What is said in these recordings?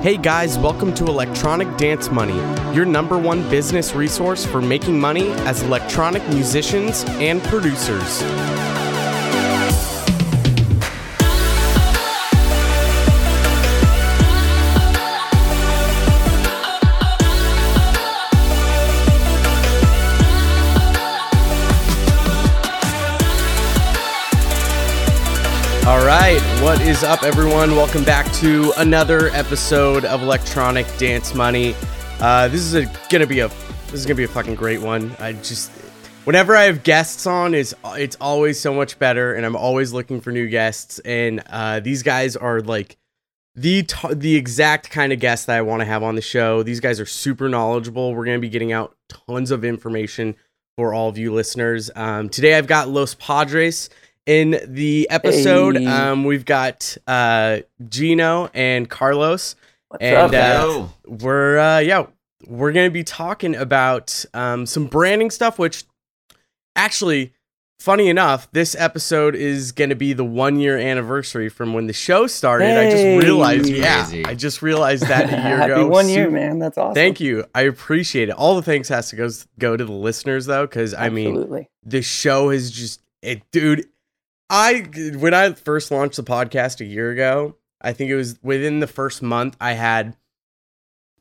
Hey guys, welcome to Electronic Dance Money, your number one business resource for making money as electronic musicians and producers. All right, what is up, everyone? Welcome back to another episode of Electronic Dance Money. Uh, this is a, gonna be a this is gonna be a fucking great one. I just whenever I have guests on, is it's always so much better, and I'm always looking for new guests. And uh, these guys are like the t- the exact kind of guests that I want to have on the show. These guys are super knowledgeable. We're gonna be getting out tons of information for all of you listeners. Um, today, I've got Los Padres in the episode. Hey. Um, we've got uh, Gino and Carlos, What's and up, uh, we're uh, yeah, we're gonna be talking about um, some branding stuff. Which actually, funny enough, this episode is gonna be the one year anniversary from when the show started. I just realized, yeah, Crazy. I just realized that a year Happy ago. one year, Su- man. That's awesome. Thank you. I appreciate it. All the thanks has to go go to the listeners though, because I mean, Absolutely. the show has just it dude i when i first launched the podcast a year ago i think it was within the first month i had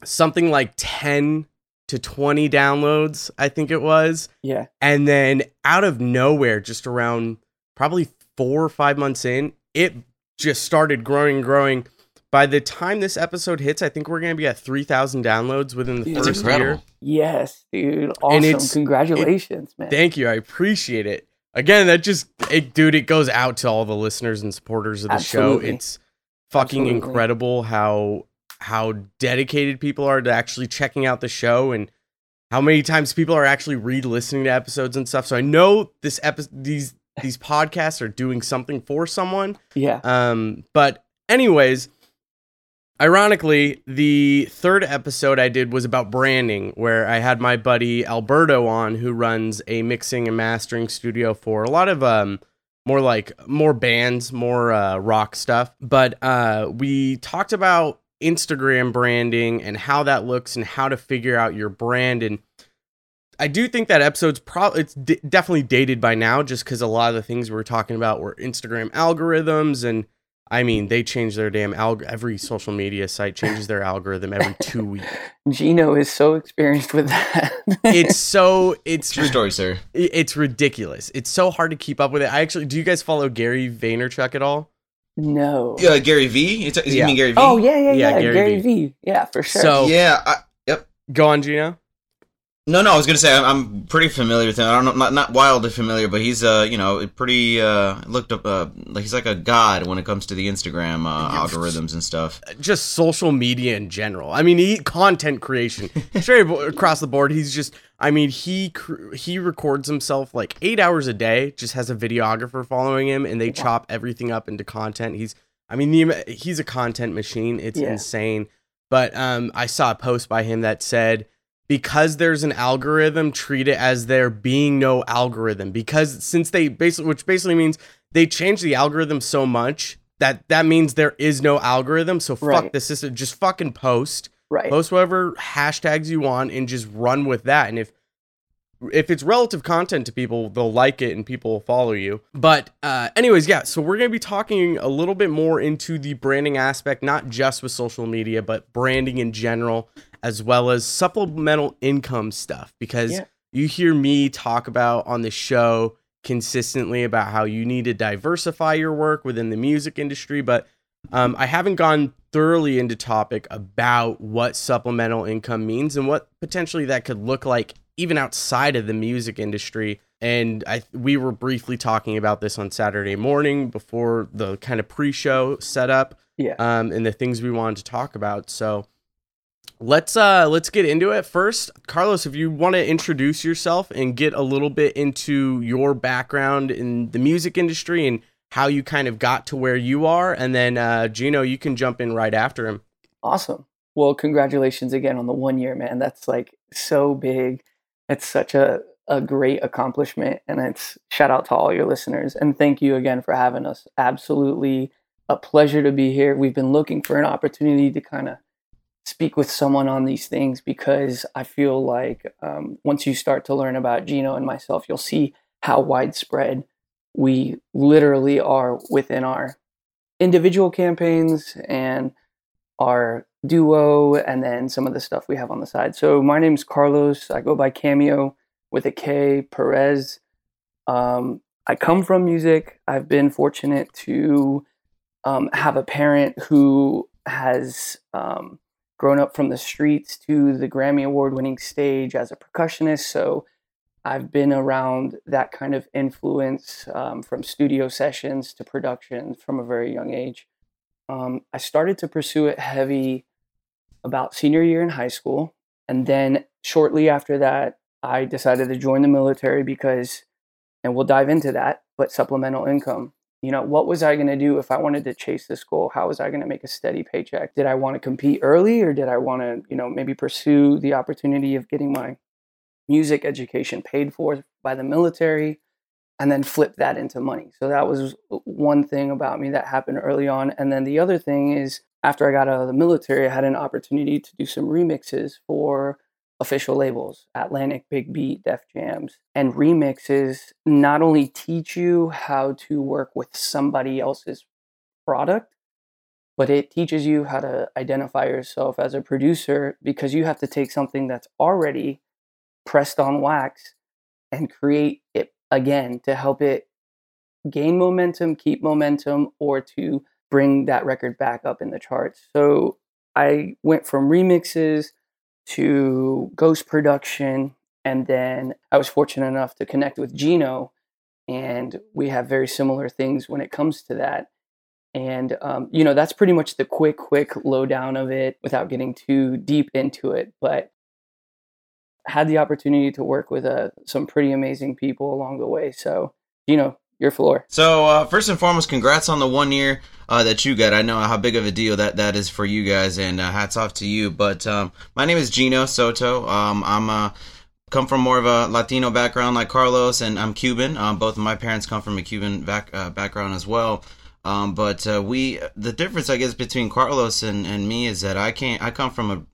something like 10 to 20 downloads i think it was yeah. and then out of nowhere just around probably four or five months in it just started growing and growing by the time this episode hits i think we're going to be at 3000 downloads within the Dude, first year Yes, dude. Awesome. it's- Congratulations, man. Thank you. I appreciate it. Again, that just, it, dude, it goes out to all the listeners and supporters of the Absolutely. show. It's fucking Absolutely. incredible how how dedicated people are to actually checking out the show and how many times people are actually re-listening to episodes and stuff. So I know this episode, these these podcasts are doing something for someone. yeah. Um, but anyways, ironically, the third episode I did was about branding, where I had my buddy Alberto on, who runs a mixing and mastering studio for a lot of um more like more bands, more uh, rock stuff. But uh, we talked about Instagram branding and how that looks and how to figure out your brand and. I do think that episode's probably it's d- definitely dated by now, just because a lot of the things we were talking about were Instagram algorithms, and I mean they change their damn alg. Every social media site changes their algorithm every two weeks. Gino is so experienced with that. It's so it's True story, sir. it's ridiculous. It's so hard to keep up with it. I actually do. You guys follow Gary Vaynerchuk at all? no. Yeah, Gary V. You, t- you Yeah. mean Gary V? Oh yeah, yeah, Yeah, yeah. Gary Gary, Vee. V. Yeah, for sure. So- yeah. I, yep. Go on, Gino. No, no. I was gonna say I'm, I'm pretty familiar with him. I don't know, not not wildly familiar, but he's uh, you know, pretty uh, looked up uh, like he's like a god when it comes to the Instagram uh, algorithms and stuff. just social media in general. I mean, he content creation straight abo- across the board. He's just, I mean, he he records himself like eight hours a day. Just has a videographer following him, and they chop everything up into content. He's, I mean, the, he's a content machine. It's Yeah. insane. But um, I saw a post by him that said. Because there's an algorithm, treat it as there being no algorithm. Because since they basically, which basically means they change the algorithm so much that that means there is no algorithm. So fuck Right. the system. Just fucking post, right. post whatever hashtags you want, and just run with that. And if if it's relative content to people, they'll like it and people will follow you. But uh, anyways, yeah. So we're gonna be talking a little bit more into the branding aspect, not just with social media, but branding in general, as well as supplemental income stuff. Because Yeah. you hear me talk about on the show consistently about how you need to diversify your work within the music industry, but um, I haven't gone thoroughly into topic about what supplemental income means and what potentially that could look like even outside of the music industry. And I we were briefly talking about this on Saturday morning before the kind of pre-show setup Yeah. um, and the things we wanted to talk about. So let's uh let's get into it first. Carlos, if you want to introduce yourself and get a little bit into your background in the music industry and how you kind of got to where you are, and then uh, Gino, you can jump in right after him. Awesome. Well, congratulations again on the one year, man. That's like so big. It's such a, a great accomplishment. And it's shout out to all your listeners. And thank you again for having us. Absolutely a pleasure to be here. We've been looking for an opportunity to kind of speak with someone on these things because I feel like um, once you start to learn about Gino and myself, you'll see how widespread we literally are within our individual campaigns and our duo and then some of the stuff we have on the side. So my name's Carlos. I go by Cameo with a K, Perez. Um, I come from music. I've been fortunate to um, have a parent who has um, grown up from the streets to the Grammy Award winning stage as a percussionist. So I've been around that kind of influence um, from studio sessions to production from a very young age. Um, I started to pursue it heavy about senior year in high school. And then shortly after that, I decided to join the military because, and we'll dive into that, but supplemental income. You know, what was I going to do if I wanted to chase this goal? How was I going to make a steady paycheck? Did I want to compete early or did I want to, you know, maybe pursue the opportunity of getting my music education paid for by the military and then flip that into money. So that was one thing about me that happened early on. And then the other thing is after I got out of the military, I had an opportunity to do some remixes for official labels Atlantic, Big Beat, Def Jams. And remixes not only teach you how to work with somebody else's product, but it teaches you how to identify yourself as a producer because you have to take something that's already pressed on wax and create it again to help it gain momentum, keep momentum, or to bring that record back up in the charts. So I went from remixes to ghost production, and then I was fortunate enough to connect with Gino, and we have very similar things when it comes to that. And um, you know that's pretty much the quick, quick lowdown of it without getting too deep into it. But had the opportunity to work with uh, some pretty amazing people along the way. So, you know, your floor. So, uh, first and foremost, congrats on the one year uh, that you got. I know how big of a deal that, that is for you guys, and uh, hats off to you. But um, my name is Gino Soto. Um, I'm uh, come from more of a Latino background like Carlos, and I'm Cuban. Um, both of my parents come from a Cuban back, uh, background as well. Um, but uh, we, the difference, I guess, between Carlos and, and me is that I can't. I come from a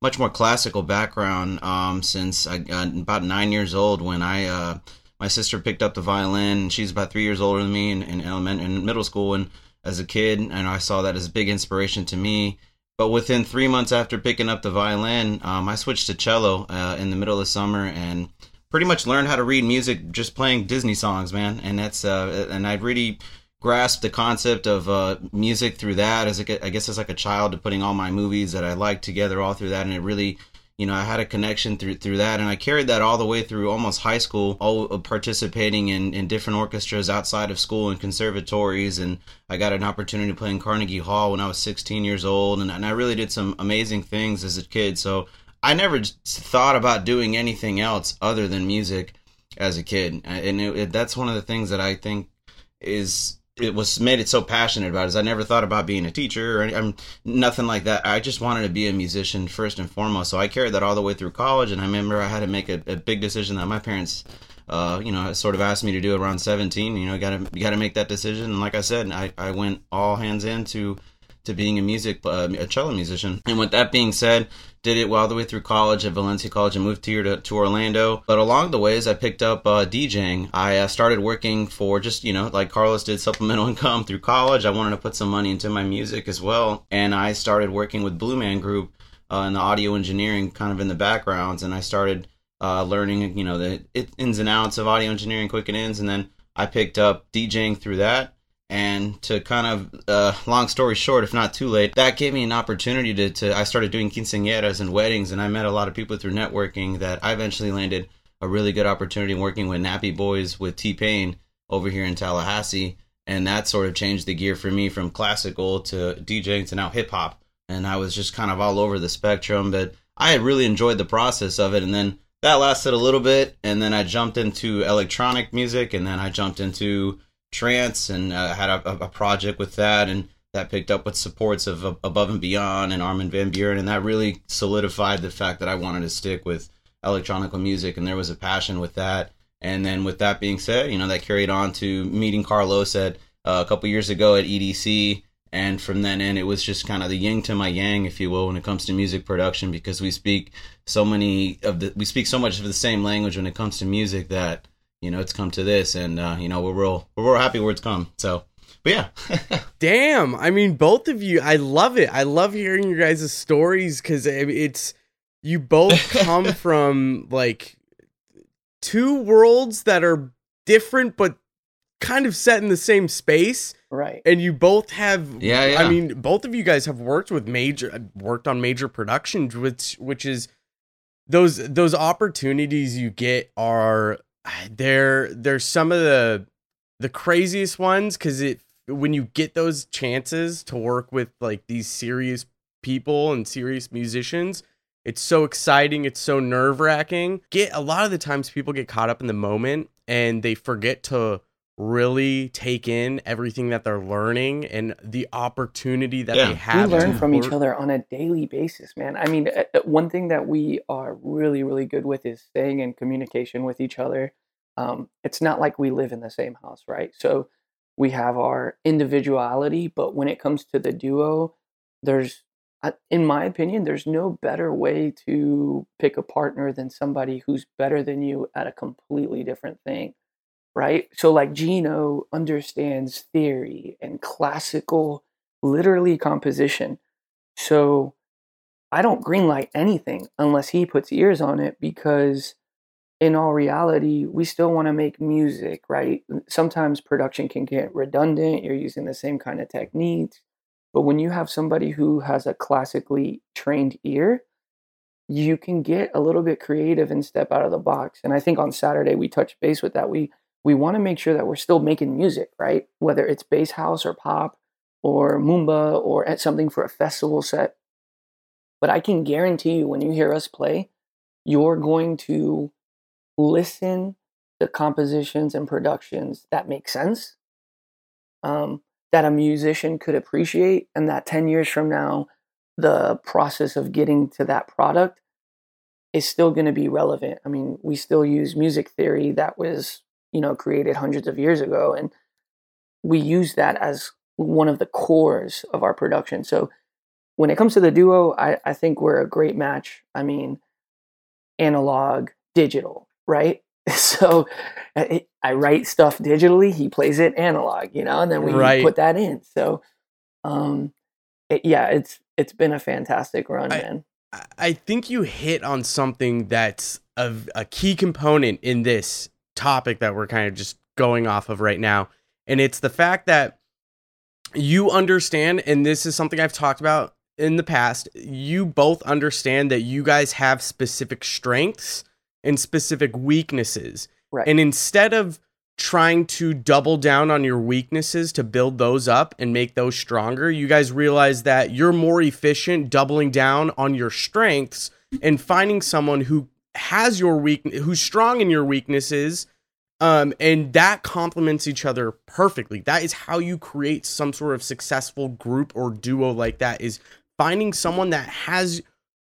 much more classical background um, since I about nine years old when I my sister picked up the violin. She's about three years older than me in, in element in middle school and as a kid, and I saw that as a big inspiration to me. But within three months after picking up the violin, um, I switched to cello uh, in the middle of summer and pretty much learned how to read music just playing Disney songs, man. And that's uh, and I really grasped the concept of uh, music through that as a, I guess as like a child to putting all my movies that I liked together all through that and it really you know I had a connection through through that and I carried that all the way through almost high school all uh, participating in, in different orchestras outside of school and conservatories and I got an opportunity to play in Carnegie Hall when I was 16 years old and, and I really did some amazing things as a kid so I never thought about doing anything else other than music as a kid and it, it, that's one of the things that I think is it was made it so passionate about is I never thought about being a teacher or any, I'm nothing like that. I just wanted to be a musician first and foremost. So I carried that all the way through college. And I remember I had to make a, a big decision that my parents, uh, you know, sort of asked me to do around 17. You know, you got to got to make that decision. And like I said, I, I went all hands into to being a music uh, a cello musician. And with that being said, did it all the way through college at Valencia College and moved here to, to Orlando. But along the ways, I picked up uh, DJing. I uh, started working for just, you know, like Carlos did supplemental income through college. I wanted to put some money into my music as well. And I started working with Blue Man Group uh, in the audio engineering kind of in the backgrounds. And I started uh, learning, you know, the ins and outs of audio engineering, quick and ins. And then I picked up DJing through that and to kind of uh, long story short if not too late that gave me an opportunity to, to i started doing quinceañeras and weddings and i met a lot of people through networking that i eventually landed a really good opportunity working with nappy boys with t-pain over here in tallahassee. And that sort of changed the gear for me from classical to djing to now hip-hop and i was just kind of all over the spectrum but i had really enjoyed the process of it. And then that lasted a little bit and then i jumped into electronic music and then i jumped into trance and uh, had a, a, project with that and that picked up with supports of uh, above and beyond and armin van buuren and that really solidified the fact that i wanted to stick with electronic music and there was a passion with that. And then with that being said you know that carried on to meeting carlos at uh, a couple years ago at edc and from then in it was just kind of the yin to my yang if you will when it comes to music production because we speak so many of the we speak so much of the same language when it comes to music that you know it's come to this and uh, you know we're real we're real happy where it's come so but yeah Damn. I mean, both of you, I love it. I love hearing your guys' stories because it's, you both come from like two worlds that are different, but kind of set in the same space. Right. And you both have, Yeah, yeah. I mean, both of you guys have worked with major, worked on major productions, which, which is those, those opportunities you get are, they're, they're some of the, the craziest ones because it when you get those chances to work with like these serious people and serious musicians it's so exciting it's so nerve-wracking. Get a lot of the times people get caught up in the moment and they forget to really take in everything that they're learning and the opportunity that Yeah. they have we learn to from each other on a daily basis man. I mean uh, uh, one thing that we are really really good with is staying in communication with each other. Um, it's not like we live in the same house right? So we have our individuality but when it comes to the duo there's uh, in my opinion there's no better way to pick a partner than somebody who's better than you at a completely different thing right so like gino understands theory and classical literally composition. So I don't greenlight anything unless he puts ears on it because in all reality, we still want to make music, right? Sometimes production can get redundant, you're using the same kind of techniques. But when you have somebody who has a classically trained ear, you can get a little bit creative and step out of the box. And I think on Saturday we touched base with that. We we want to make sure that we're still making music, right? Whether it's bass house or pop or Moomba or at something for a festival set. But I can guarantee you when you hear us play, you're going to listen to compositions and productions that make sense, um, that a musician could appreciate, and that 10 years from now, the process of getting to that product is still going to be relevant. I mean, we still use music theory that was, you know, created hundreds of years ago, and we use that as one of the cores of our production. So when it comes to the duo, I, I think we're a great match. I mean, analog, digital, right? So I, I write stuff digitally, he plays it analog, you know, and then we Right. put that in. So, um, it, yeah, it's it's been a fantastic run, I- man. I- I think you hit on something that's a, a key component in this topic that we're kind of just going off of right now. And it's the fact that you understand, and this is something I've talked about in the past, you both understand that you guys have specific strengths and specific weaknesses. Right. And instead of trying to double down on your weaknesses to build those up and make those stronger, you guys realize that you're more efficient doubling down on your strengths and finding someone who has your weak who's strong in your weaknesses um and that complements each other perfectly. That is how you create some sort of successful group or duo like that is finding someone that has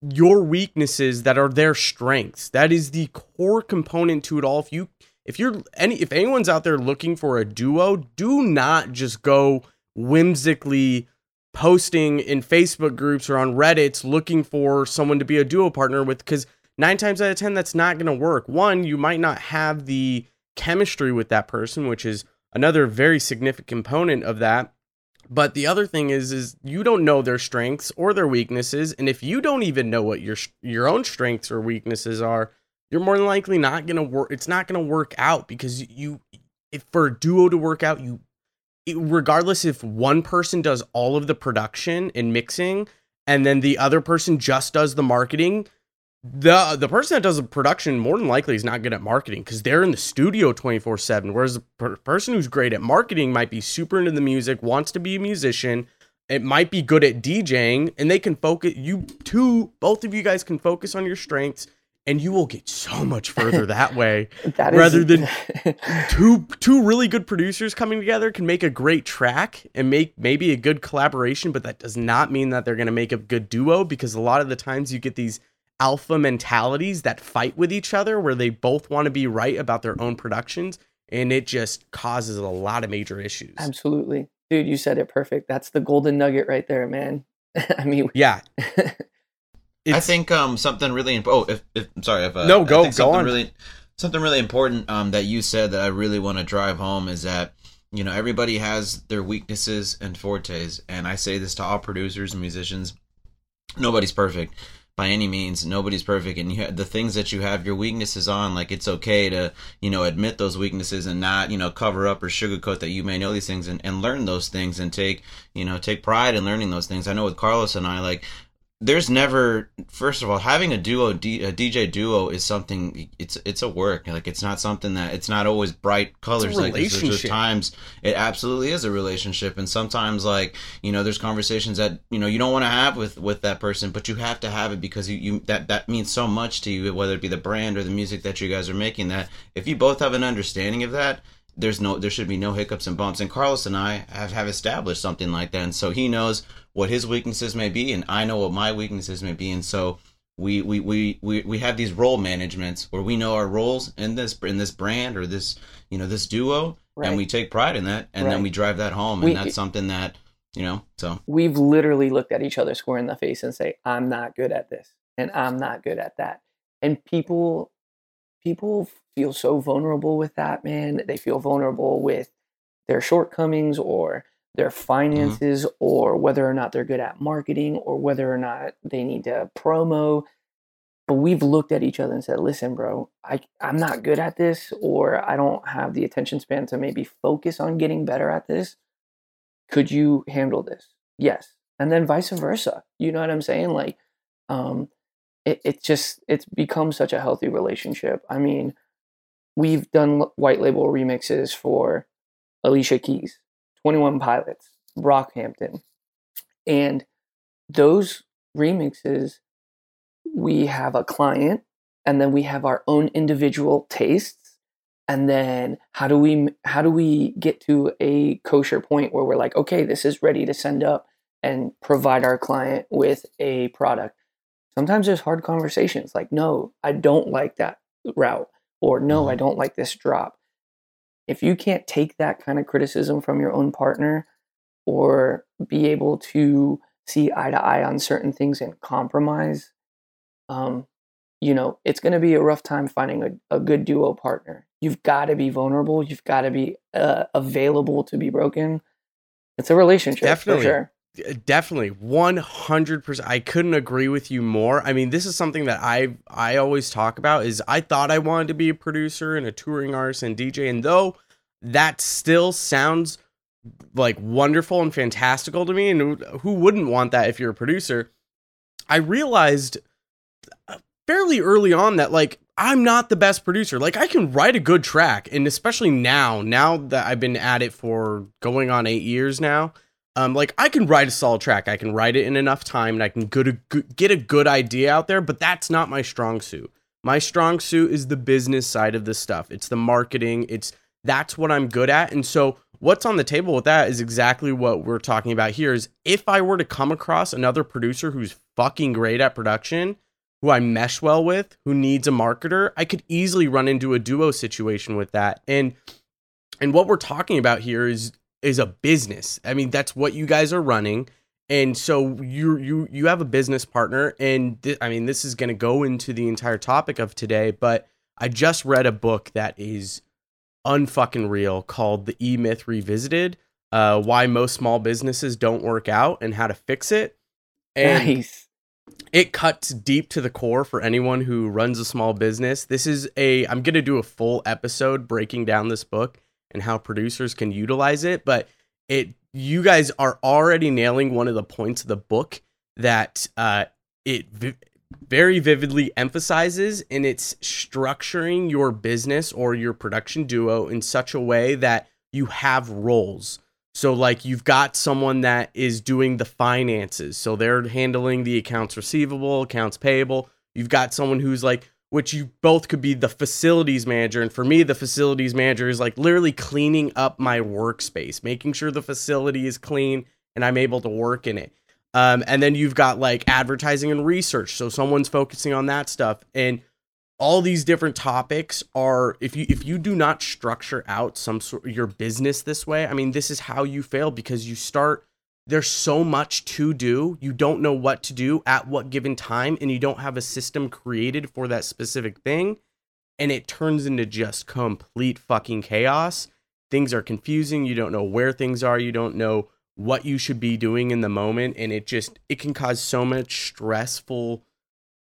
your weaknesses that are their strengths. That is the core component to it all. If you if you're any if anyone's out there looking for a duo do not just go whimsically posting in facebook groups or on reddits looking for someone to be a duo partner with because nine times out of ten that's not going to work. One you might not have the chemistry with that person which is another very significant component of that. But the other thing is is you don't know their strengths or their weaknesses and if you don't even know what your your own strengths or weaknesses are you're more than likely not going to work it's not going to work out because you if for a duo to work out you it- regardless if one person does all of the production and mixing and then the other person just does the marketing the the person that does the production more than likely is not good at marketing because they're in the studio 24 7 whereas the per- person who's great at marketing might be super into the music wants to be a musician it might be good at djing and they can focus you two both of you guys can focus on your strengths and you will get so much further that way That is rather than- two two really good producers coming together can make a great track and make maybe a good collaboration but that does not mean that they're going to make a good duo because a lot of the times you get these alpha mentalities that fight with each other where they both want to be right about their own productions and it just causes a lot of major issues Absolutely. Dude, you said it perfect. That's the golden nugget right there, man. I mean, yeah. I think um something really imp- oh if, if I'm sorry if uh, No, I go- think go something on. really something really important um that you said that I really want to drive home is that you know everybody has their weaknesses and fortes and I say this to all producers and musicians nobody's perfect by any means nobody's perfect and you ha- the things that you have your weaknesses on like it's okay to you know admit those weaknesses and not you know cover up or sugarcoat that you may know these things and, and learn those things and take you know take pride in learning those things. I know with carlos and i like there's never first of all having a duo a dj duo is something it's it's a work. Like it's not something that it's not always bright colors like there's, there's times it absolutely is a relationship. And sometimes like you know there's conversations that you know you don't want to have with with that person but you have to have it because you, you that that means so much to you whether it be the brand or the music that you guys are making that if you both have an understanding of that there's no there should be no hiccups and bumps. And carlos and i have have established something like that. And so he knows what his weaknesses may be and i know what my weaknesses may be. And so we we we we, we have these role managements where we know our roles in this in this brand or this you know this duo Right. and we take pride in that. And then we drive that home. And We- that's something that you know so. We've literally looked at each other square in the face and say, I'm not good at this and I'm not good at that. And people people feel so vulnerable with that, man. They feel vulnerable with their shortcomings or their finances or whether or not they're good at marketing or whether or not they need to promo. But we've looked at each other and said, listen, bro, I, I'm not good at this, or I don't have the attention span to maybe focus on getting better at this. Could you handle this? Yes. And then vice versa. You know what I'm saying? Like, um, it, it just, it's become such a healthy relationship. I mean, we've done white label remixes for Alicia Keys, 21 Pilots, Brockhampton. And those remixes, we have a client and then we have our own individual tastes. And then how do we how do we get to a kosher point where we're like okay this is ready to send up and provide our client with a product. Sometimes there's hard conversations like no i don't like that route or no i don't like this drop if you can't take that kind of criticism from your own partner or be able to see eye to eye on certain things and compromise um, you know, it's going to be a rough time finding a, a good duo partner. You've got to be vulnerable. You've got to be uh, available to be broken. It's a relationship Definitely. for sure. D- Definitely, one hundred percent. I couldn't agree with you more. I mean, this is something that I I always talk about. Is I thought I wanted to be a producer and a touring artist and DJ, and though that still sounds like wonderful and fantastical to me, and who- who wouldn't want that if you're a producer? I realized uh, fairly early on that like I'm not the best producer. Like I can write a good track, and especially now, now that I've been at it for going on eight years now, um, like I can write a solid track. I can write it in enough time, and I can good, good, get a good idea out there. But that's not my strong suit. My strong suit is the business side of this stuff. It's the marketing. It's that's what I'm good at. And so what's on the table with that is exactly what we're talking about here. Is if I were to come across another producer who's fucking great at production who I mesh well with, who needs a marketer, I could easily run into a duo situation with that. And and what we're talking about here is is a business. I mean, that's what you guys are running. And so you you you have a business partner and th- I mean, this is going to go into the entire topic of today, but I just read a book that is unfucking real called The E Myth Revisited, uh, why most small businesses don't work out and how to fix it. And nice. it cuts deep to the core for anyone who runs a small business. This is a I'm going to do a full episode breaking down this book and how producers can utilize it, but it you guys are already nailing one of the points of the book that uh it vi- very vividly emphasizes in it's structuring your business or your production duo in such a way that you have roles. So like you've got someone that is doing the finances. So they're handling the accounts receivable, accounts payable. You've got someone who's like which you both could be the facilities manager and for me the facilities manager is like literally cleaning up my workspace, making sure the facility is clean and I'm able to work in it. Um, and then you've got like advertising and research. So someone's focusing on that stuff. And all these different topics are if you if you do not structure out some sort your business this way, I mean, this is how you fail because you start there's so much to do. You don't know what to do at what given time and you don't have a system created for that specific thing and it turns into just complete fucking chaos. Things are confusing, you don't know where things are, you don't know what you should be doing in the moment and it just it can cause so much stressful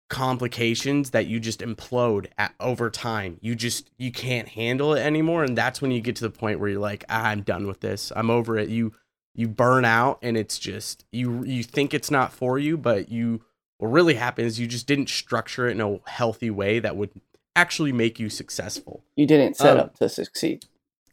complications that you just implode at, over time. You just you can't handle it anymore and that's when you get to the point where you're like, ah, "I'm done with this. I'm over it." You you burn out and it's just you you think it's not for you, but you what really happens you just didn't structure it in a healthy way that would actually make you successful. You didn't set Um, up to succeed.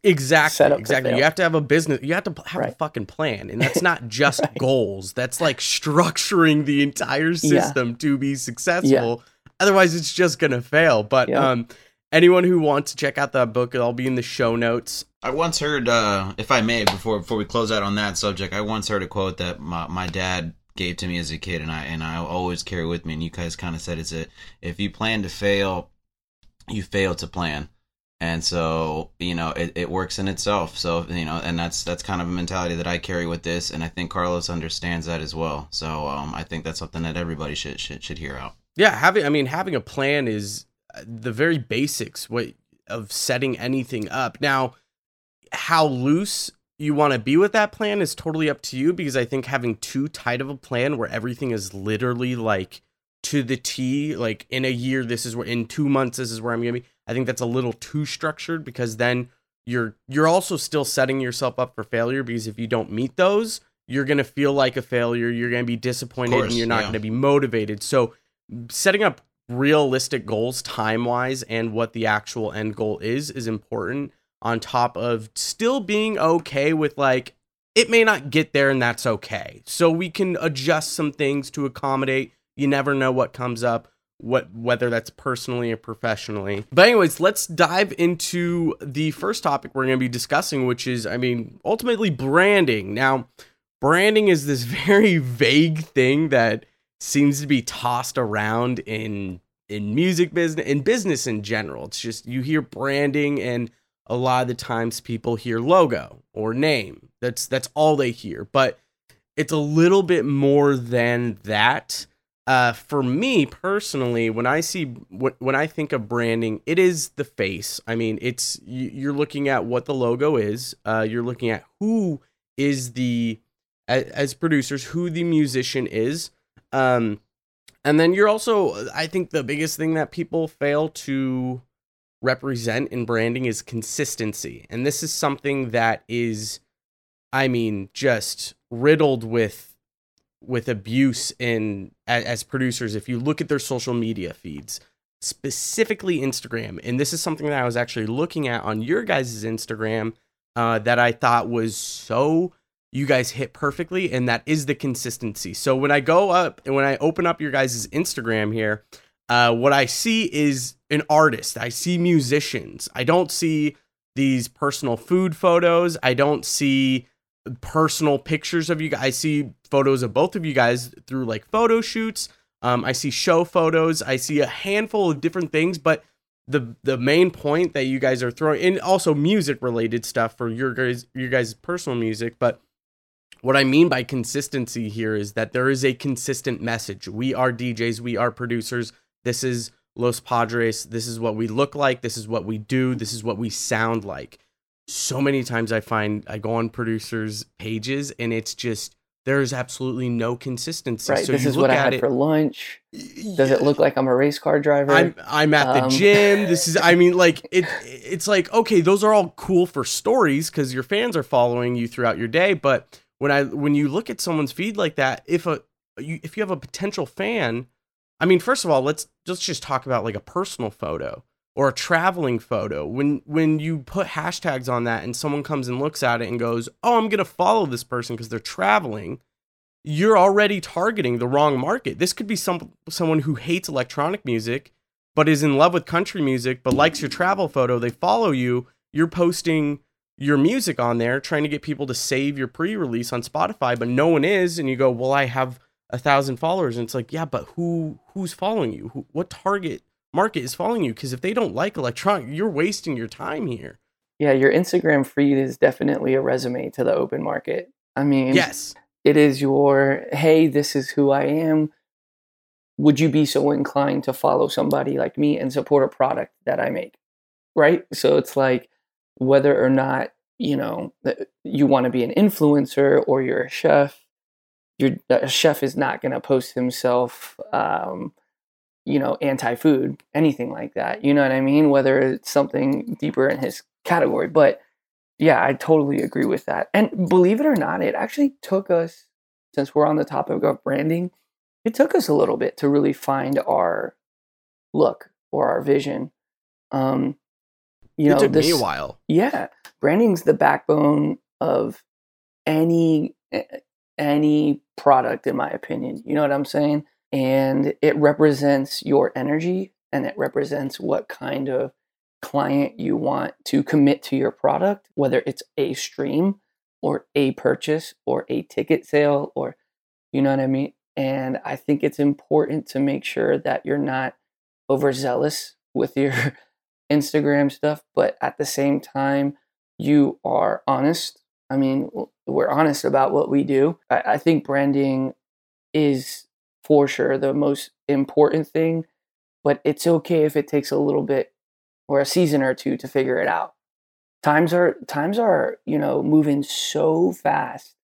Exactly. exactly. You have to have a business. You have to have a fucking plan, and that's not just Right. goals. That's like structuring the entire Yeah. system to be successful. Otherwise, it's just gonna fail. But Yeah. um, anyone who wants to check out that book, it'll be in the show notes. I once heard, uh, if I may, before before we close out on that subject, I once heard a quote that my, my dad gave to me as a kid, and I and I always carry with me. And you guys kind of said it's a if you plan to fail, you fail to plan, and so you know it, it works in itself. So you know, and that's that's kind of a mentality that I carry with this, and I think Carlos understands that as well. So um, I think that's something that everybody should should should hear out. Yeah, having. I mean, having a plan is the very basics what of setting anything up. Now, how loose you want to be with that plan is totally up to you because I think having too tight of a plan where everything is literally like to the T, like in a year, this is where in two months, this is where I'm gonna be. I think that's a little too structured because then you're you're also still setting yourself up for failure because if you don't meet those, you're gonna feel like a failure. You're gonna be disappointed course, and you're not yeah. gonna be motivated. So setting up realistic goals time wise and what the actual end goal is is important on top of still being okay with like it may not get there and that's okay. So we can adjust some things to accommodate. You never know what comes up what whether that's personally or professionally. But anyways let's dive into the first topic we're going to be discussing which is i mean ultimately branding. Now branding is this very vague thing that seems to be tossed around in in music business in business in general. It's just you hear branding and a lot of the times people hear logo or name. That's that's all they hear. But it's a little bit more than that. Uh, for me personally when i see wh- when i think of branding it is the face. I mean it's you- you're looking at what the logo is. Uh, you're looking at who is the as producers who the musician is um and then you're also i think the biggest thing that people fail to represent in branding is consistency. And this is something that is i mean just riddled with with abuse in as, as producers. If you look at their social media feeds specifically instagram and this is something that i was actually looking at on your guys' instagram uh, that i thought was so you guys hit perfectly and that is the consistency. So when i go up and when i open up your guys' instagram here uh, what i see is an artist. I see musicians. I don't see these personal food photos. I don't see personal pictures of you guys i see photos of both of you guys through like photo shoots. Um, i see show photos. I see a handful of different things but the the main point that you guys are throwing and also music related stuff for your guys your guys personal music but what I mean by consistency here is that there is a consistent message. We are DJs, we are producers. This is Los Padres. This is what we look like. This is what we do. This is what we sound like. So many times I find I go on producers' pages and it's just there is absolutely no consistency. Right. So this you is look what I had it, for lunch. Does it look like I'm a race car driver? I'm I'm at the Um, gym. This is I mean like it it's like okay, those are all cool for stories cuz your fans are following you throughout your day, but when I when you look at someone's feed like that, if a you, if you have a potential fan, I mean first of all, let's let's just talk about like a personal photo or a traveling photo. When when you put hashtags on that and someone comes and looks at it and goes, "Oh, I'm going to follow this person because they're traveling." You're already targeting the wrong market. This could be some someone who hates electronic music but is in love with country music but likes your travel photo. They follow you. You're posting your music on there trying to get people to save your pre-release on Spotify, but no one is and you go, "Well, I have a thousand followers." And it's like, "Yeah, but who who's following you? Who, what target market is following you because if they don't like electronic, you're wasting your time here. Yeah, your Instagram feed is definitely a resume to the open market. I mean, Yes. it is your hey, this is who I am. Would you be so inclined to follow somebody like me and support a product that I make? Right? So it's like whether or not, you know, that you want to be an influencer or you're a chef, your a chef is not going to post himself um, you know, anti-food, anything like that. You know what I mean? Whether it's something deeper in his category, but yeah, I totally agree with that. And believe it or not, it actually took us, since we're on the topic of branding, it took us a little bit to really find our look or our vision. Um, you it know, took this, me a while. yeah, branding's the backbone of any eh, any product, in my opinion. You know what I'm saying? And it represents your energy, and it represents what kind of client you want to commit to your product, whether it's a stream or a purchase or a ticket sale or you know what I mean? And I think it's important to make sure that you're not overzealous with your Instagram stuff, but at the same time, you are honest. I mean, we're honest about what we do. I, I think branding is for sure the most important thing, but it's okay if it takes a little bit or a season or two to figure it out. Times are times are, you know, moving so fast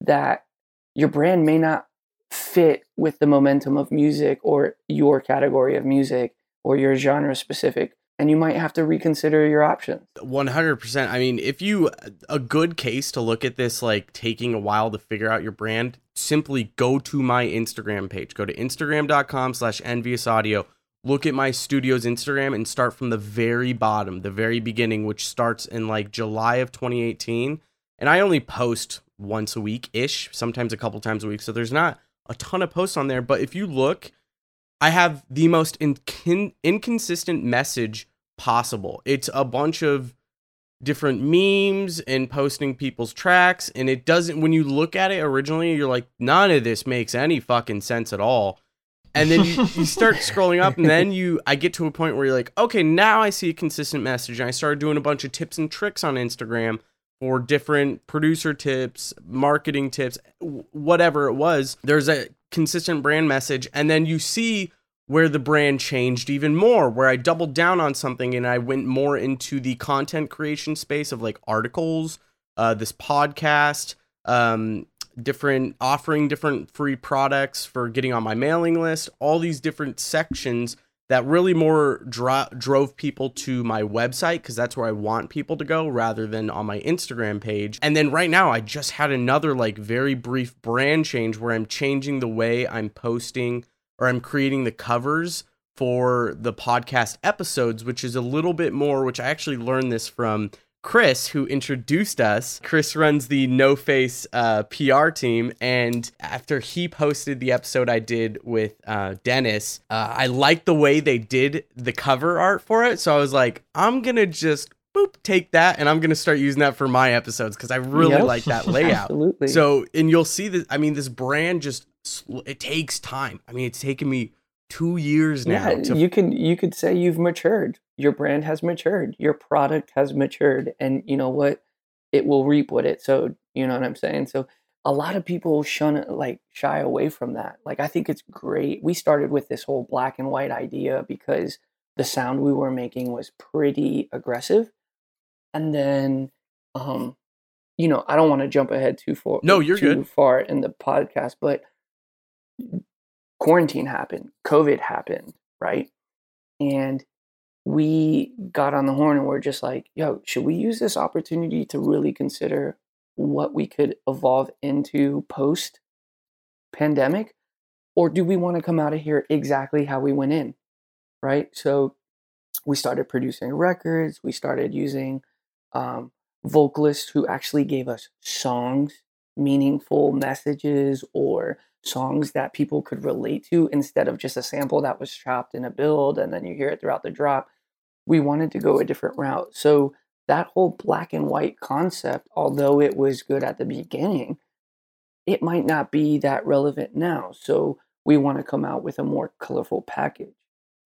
that your brand may not fit with the momentum of music or your category of music or your genre specific and you might have to reconsider your options. 100%. I mean, if you a good case to look at this like taking a while to figure out your brand, simply go to my Instagram page. Go to instagram.com slash envious audio. Look at my studio's Instagram and start from the very bottom, the very beginning, which starts in like July of 2018. And I only post once a week ish, sometimes a couple times a week. So there's not a ton of posts on there. But if you look, I have the most inc- inconsistent message possible. It's a bunch of different memes and posting people's tracks and it doesn't when you look at it originally you're like none of this makes any fucking sense at all and then you, you start scrolling up and then you i get to a point where you're like okay now i see a consistent message and i started doing a bunch of tips and tricks on instagram for different producer tips marketing tips whatever it was there's a consistent brand message and then you see where the brand changed even more, where I doubled down on something and I went more into the content creation space of like articles, uh, this podcast, um, different offering different free products for getting on my mailing list, all these different sections that really more dro- drove people to my website because that's where I want people to go rather than on my Instagram page. And then right now, I just had another like very brief brand change where I'm changing the way I'm posting or I'm creating the covers for the podcast episodes, which is a little bit more, which I actually learned this from Chris, who introduced us. Chris runs the No Face uh, PR team. And after he posted the episode I did with uh, Dennis, uh, I liked the way they did the cover art for it. So I was like, I'm going to just boop, take that and I'm going to start using that for my episodes because I really Yep. like that layout. Absolutely. So, and you'll see that, I mean, this brand just it takes time. I mean, it's taken me two years now yeah, to you can you could say you've matured. Your brand has matured. Your product has matured, and you know what? It will reap what it sowed. You know what I'm saying? So a lot of people shun like shy away from that. Like I think it's great. We started with this whole black and white idea because the sound we were making was pretty aggressive, and then, um, you know, I don't want to jump ahead too far. No, you're too good. far in the podcast, but quarantine happened, COVID happened, right? And we got on the horn and we're just like, yo, should we use this opportunity to really consider what we could evolve into post pandemic? Or do we want to come out of here exactly how we went in? Right. So we started producing records, we started using um, vocalists who actually gave us songs, meaningful messages, or songs that people could relate to instead of just a sample that was chopped in a build and then you hear it throughout the drop. We wanted to go a different route. So that whole black and white concept, although it was good at the beginning, it might not be that relevant now. So we want to come out with a more colorful package.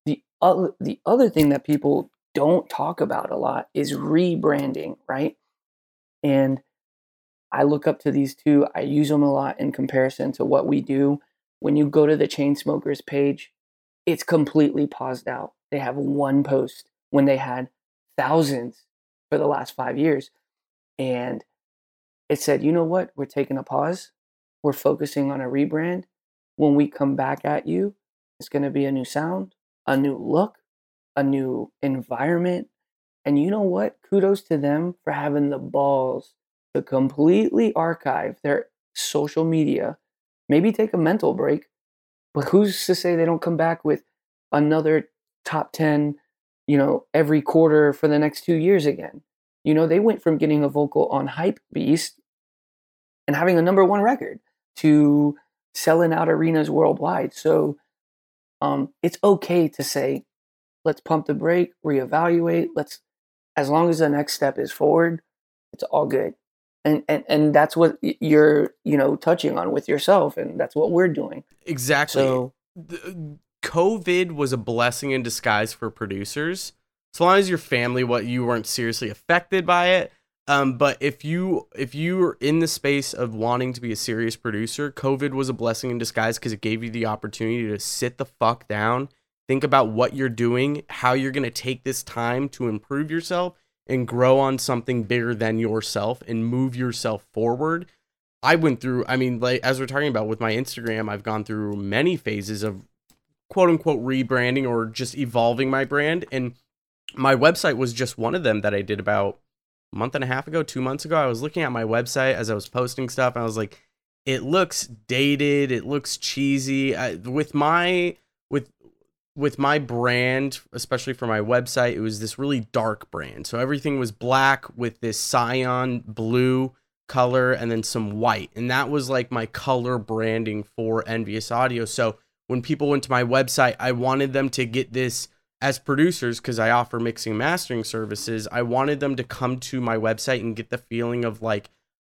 the other the other thing that people don't talk about a lot is rebranding, right? And I look up to these two. I use them a lot in comparison to what we do. When you go to the Chainsmokers page, it's completely paused out. They have one post when they had thousands for the last five years. And it said, you know what? We're taking a pause. We're focusing on a rebrand. When we come back at you, it's going to be a new sound, a new look, a new environment. And you know what? Kudos to them for having the balls to completely archive their social media, maybe take a mental break, but who's to say they don't come back with another top 10, you know, every quarter for the next two years again? You know, they went from getting a vocal on Hype Beast and having a number one record to selling out arenas worldwide. So um, it's okay to say, let's pump the brake, reevaluate. Let's, as long as the next step is forward, it's all good. And, and and that's what you're you know touching on with yourself, and that's what we're doing. Exactly. So The- COVID was a blessing in disguise for producers. As long as your family, what you weren't seriously affected by it. Um, but if you if you were in the space of wanting to be a serious producer, COVID was a blessing in disguise because it gave you the opportunity to sit the fuck down, think about what you're doing, how you're gonna take this time to improve yourself and grow on something bigger than yourself and move yourself forward. I went through, I mean, like as we're talking about with my Instagram, I've gone through many phases of quote unquote rebranding or just evolving my brand. And my website was just one of them that I did about a month and a half ago, two months ago. I was looking at my website as I was posting stuff, and I was like, it looks dated, it looks cheesy. I, with my with with my brand, especially for my website, it was this really dark brand. So everything was black with this cyan blue color and then some white. And that was like my color branding for Envious Audio. So when people went to my website, I wanted them to get this as producers because I offer mixing mastering services. I wanted them to come to my website and get the feeling of like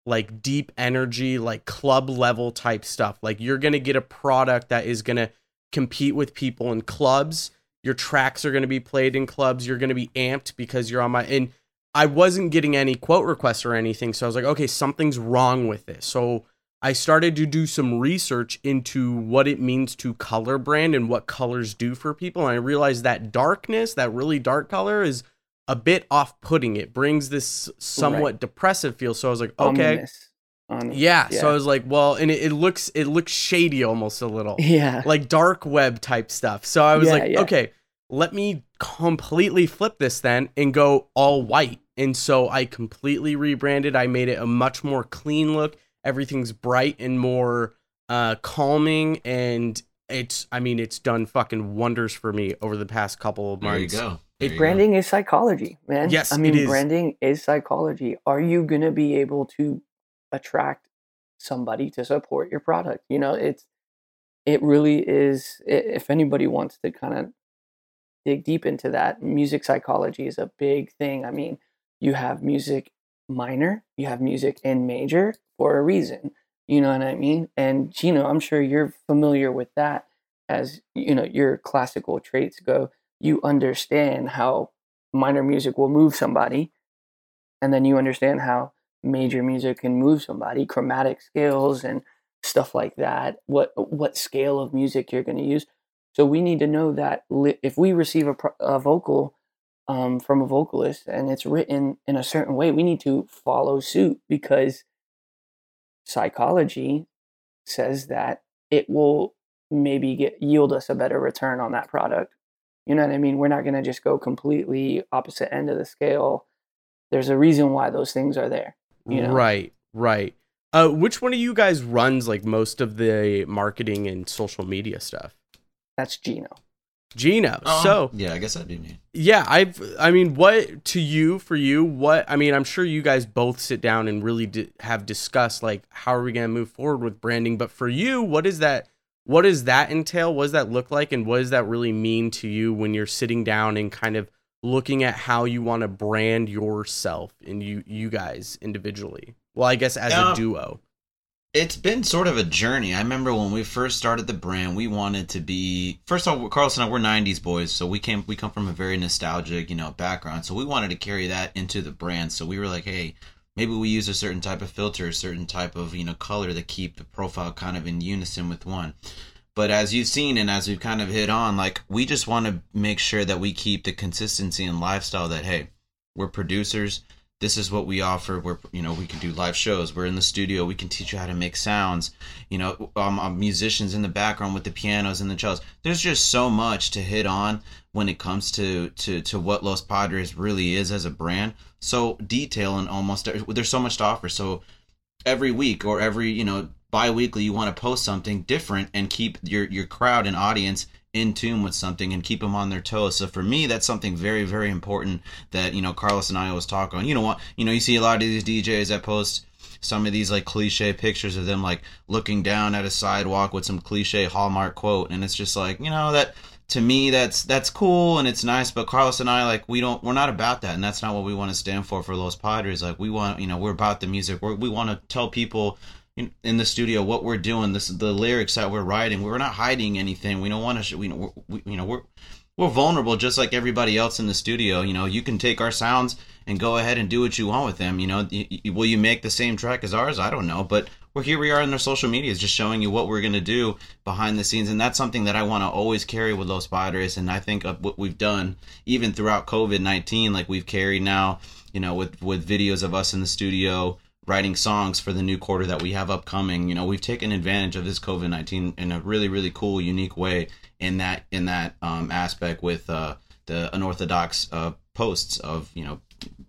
like deep energy, like club level type stuff. Like you're going to get a product that is going to compete with people in clubs. Your tracks are going to be played in clubs. You're going to be amped because you're on my and I wasn't getting any quote requests or anything. So I was like, okay, something's wrong with this. So I started to do some research into what it means to color brand and what colors do for people. And I realized that darkness, that really dark color, is a bit off putting. It brings this somewhat Right. depressive feel. So I was like, okay. ominous, on- Yeah. So I was like, well, and it, it looks it looks shady almost a little yeah, like dark web type stuff. So I was Yeah, like, yeah. okay, let me completely flip this then and go all white. And so I completely rebranded. I made it a much more clean look. Everything's bright and more uh calming and it's I mean it's done fucking wonders for me over the past couple of There you months. go. There you go. branding is psychology, man. Yes, I mean, is. branding is psychology. Are you going to be able to attract somebody to support your product? You know, it's it really is. If anybody wants to kind of dig deep into that, music psychology is a big thing. I mean, you have music minor, you have music in major for a reason. You know what I mean? And Gino, I'm sure you're familiar with that as you know your classical traits go you understand how minor music will move somebody and then you understand how major music can move somebody chromatic scales and stuff like that what what scale of music you're going to use so we need to know that li- if we receive a, pro- a vocal um, from a vocalist and it's written in a certain way we need to follow suit because psychology says that it will maybe get yield us a better return on that product. You know what I mean? We're not going to just go completely opposite end of the scale. There's a reason why those things are there. You know? Right, right. Uh which one of you guys runs like most of the marketing and social media stuff? That's Gino. Gino. Oh, so yeah, I guess I do need. Yeah, I've. I mean, what to you for you? What I mean, I'm sure you guys both sit down and really di- have discussed like how are we going to move forward with branding. But for you, what is that? What does that entail? What does that look like? And what does that really mean to you when you're sitting down and kind of looking at how you want to brand yourself and you you guys individually? Well, I guess as Um, a duo. It's been sort of a journey. I remember when we first started the brand, we wanted to be first of all, Carlos and I we're '90s boys, so we came we come from a very nostalgic, you know, background. So we wanted to carry that into the brand. So we were like, hey, maybe we use a certain type of filter, a certain type of you know color to keep the profile kind of in unison with one. But as you've seen and as we've kind of hit on, like we just want to make sure that we keep the consistency and lifestyle that hey, we're producers this is what we offer. We're you know we can do live shows. We're in the studio. We can teach you how to make sounds. You know um, um, musicians in the background with the pianos and the cellos. There's just so much to hit on when it comes to to to what los padres really is as a brand. So detail and almost there's so much to offer. So every week or every you know bi-weekly you want to post something different and keep your your crowd and audience in tune with something and keep them on their toes. So for me, that's something very, very important that, you know, Carlos and I always talk on. You know what? You know, you see a lot of these DJs that post some of these like cliche pictures of them like looking down at a sidewalk with some cliche Hallmark quote. And it's just like, you know, that to me that's that's cool and it's nice but carlos and i like we don't we're not about that and that's not what we want to stand for for los padres like we want you know we're about the music we're, we want to tell people in the studio what we're doing this the lyrics that we're writing. We're not hiding anything. We don't want to we, we, you know we're we're vulnerable just like everybody else in the studio. You know you can take our sounds and go ahead and do what you want with them. You know will you make the same track as ours? I don't know. But we're here we are in our social medias just showing you what we're going to do behind the scenes. And that's something that i want to always carry with los padres. And i think of what we've done even throughout covid-19 like we've carried now you know with with videos of us in the studio writing songs for the new quarter that we have upcoming. You know, we've taken advantage of this COVID nineteen in a really, really cool, unique way in that in that um, aspect with uh, the unorthodox uh, posts of you know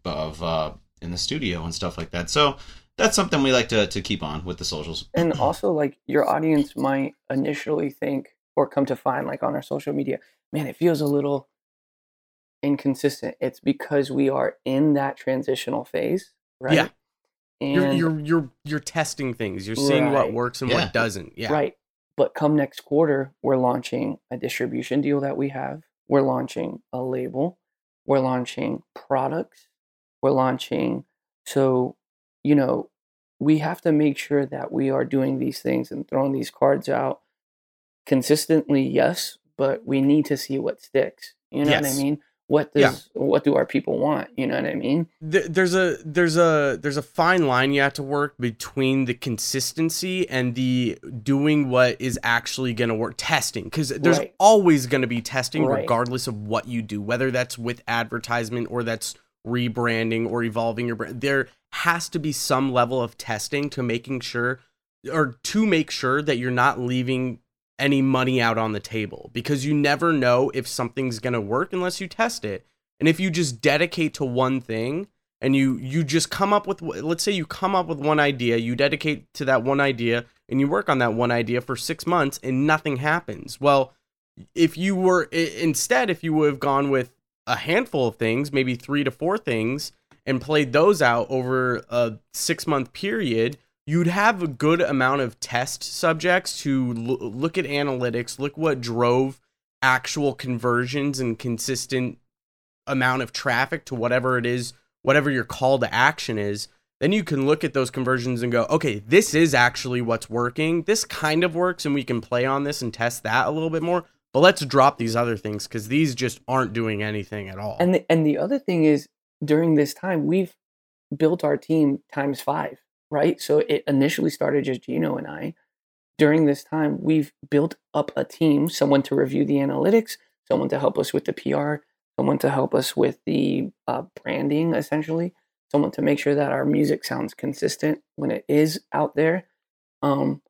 of uh, in the studio and stuff like that. So that's something we like to to keep on with the socials. And also, like your audience might initially think or come to find, like on our social media, man, it feels a little inconsistent. It's because we are in that transitional phase, right? Yeah. And you're you're you're you're testing things. You're seeing right. what works and yeah. what doesn't. Yeah. Right. But come next quarter, we're launching a distribution deal that we have. We're launching a label. We're launching products. We're launching so you know, we have to make sure that we are doing these things and throwing these cards out consistently, yes, but we need to see what sticks. You know yes. what I mean? What does yeah. what do our people want you know what i mean there's a there's a there's a fine line you have to work between the consistency and the doing what is actually going to work testing because there's right. always going to be testing right. regardless of what you do whether that's with advertisement or that's rebranding or evolving your brand there has to be some level of testing to making sure or to make sure that you're not leaving any money out on the table because you never know if something's going to work unless you test it. And if you just dedicate to one thing and you you just come up with let's say you come up with one idea, you dedicate to that one idea and you work on that one idea for 6 months and nothing happens. Well, if you were instead if you would have gone with a handful of things, maybe 3 to 4 things and played those out over a 6 month period, you'd have a good amount of test subjects to l- look at analytics, look what drove actual conversions and consistent amount of traffic to whatever it is, whatever your call to action is. Then you can look at those conversions and go, okay, this is actually what's working. This kind of works, and we can play on this and test that a little bit more. But let's drop these other things because these just aren't doing anything at all. And the, and the other thing is, during this time, we've built our team times five right? So it initially started just Gino and I. During this time, we've built up a team, someone to review the analytics, someone to help us with the PR, someone to help us with the uh, branding, essentially, someone to make sure that our music sounds consistent when it is out there. Um,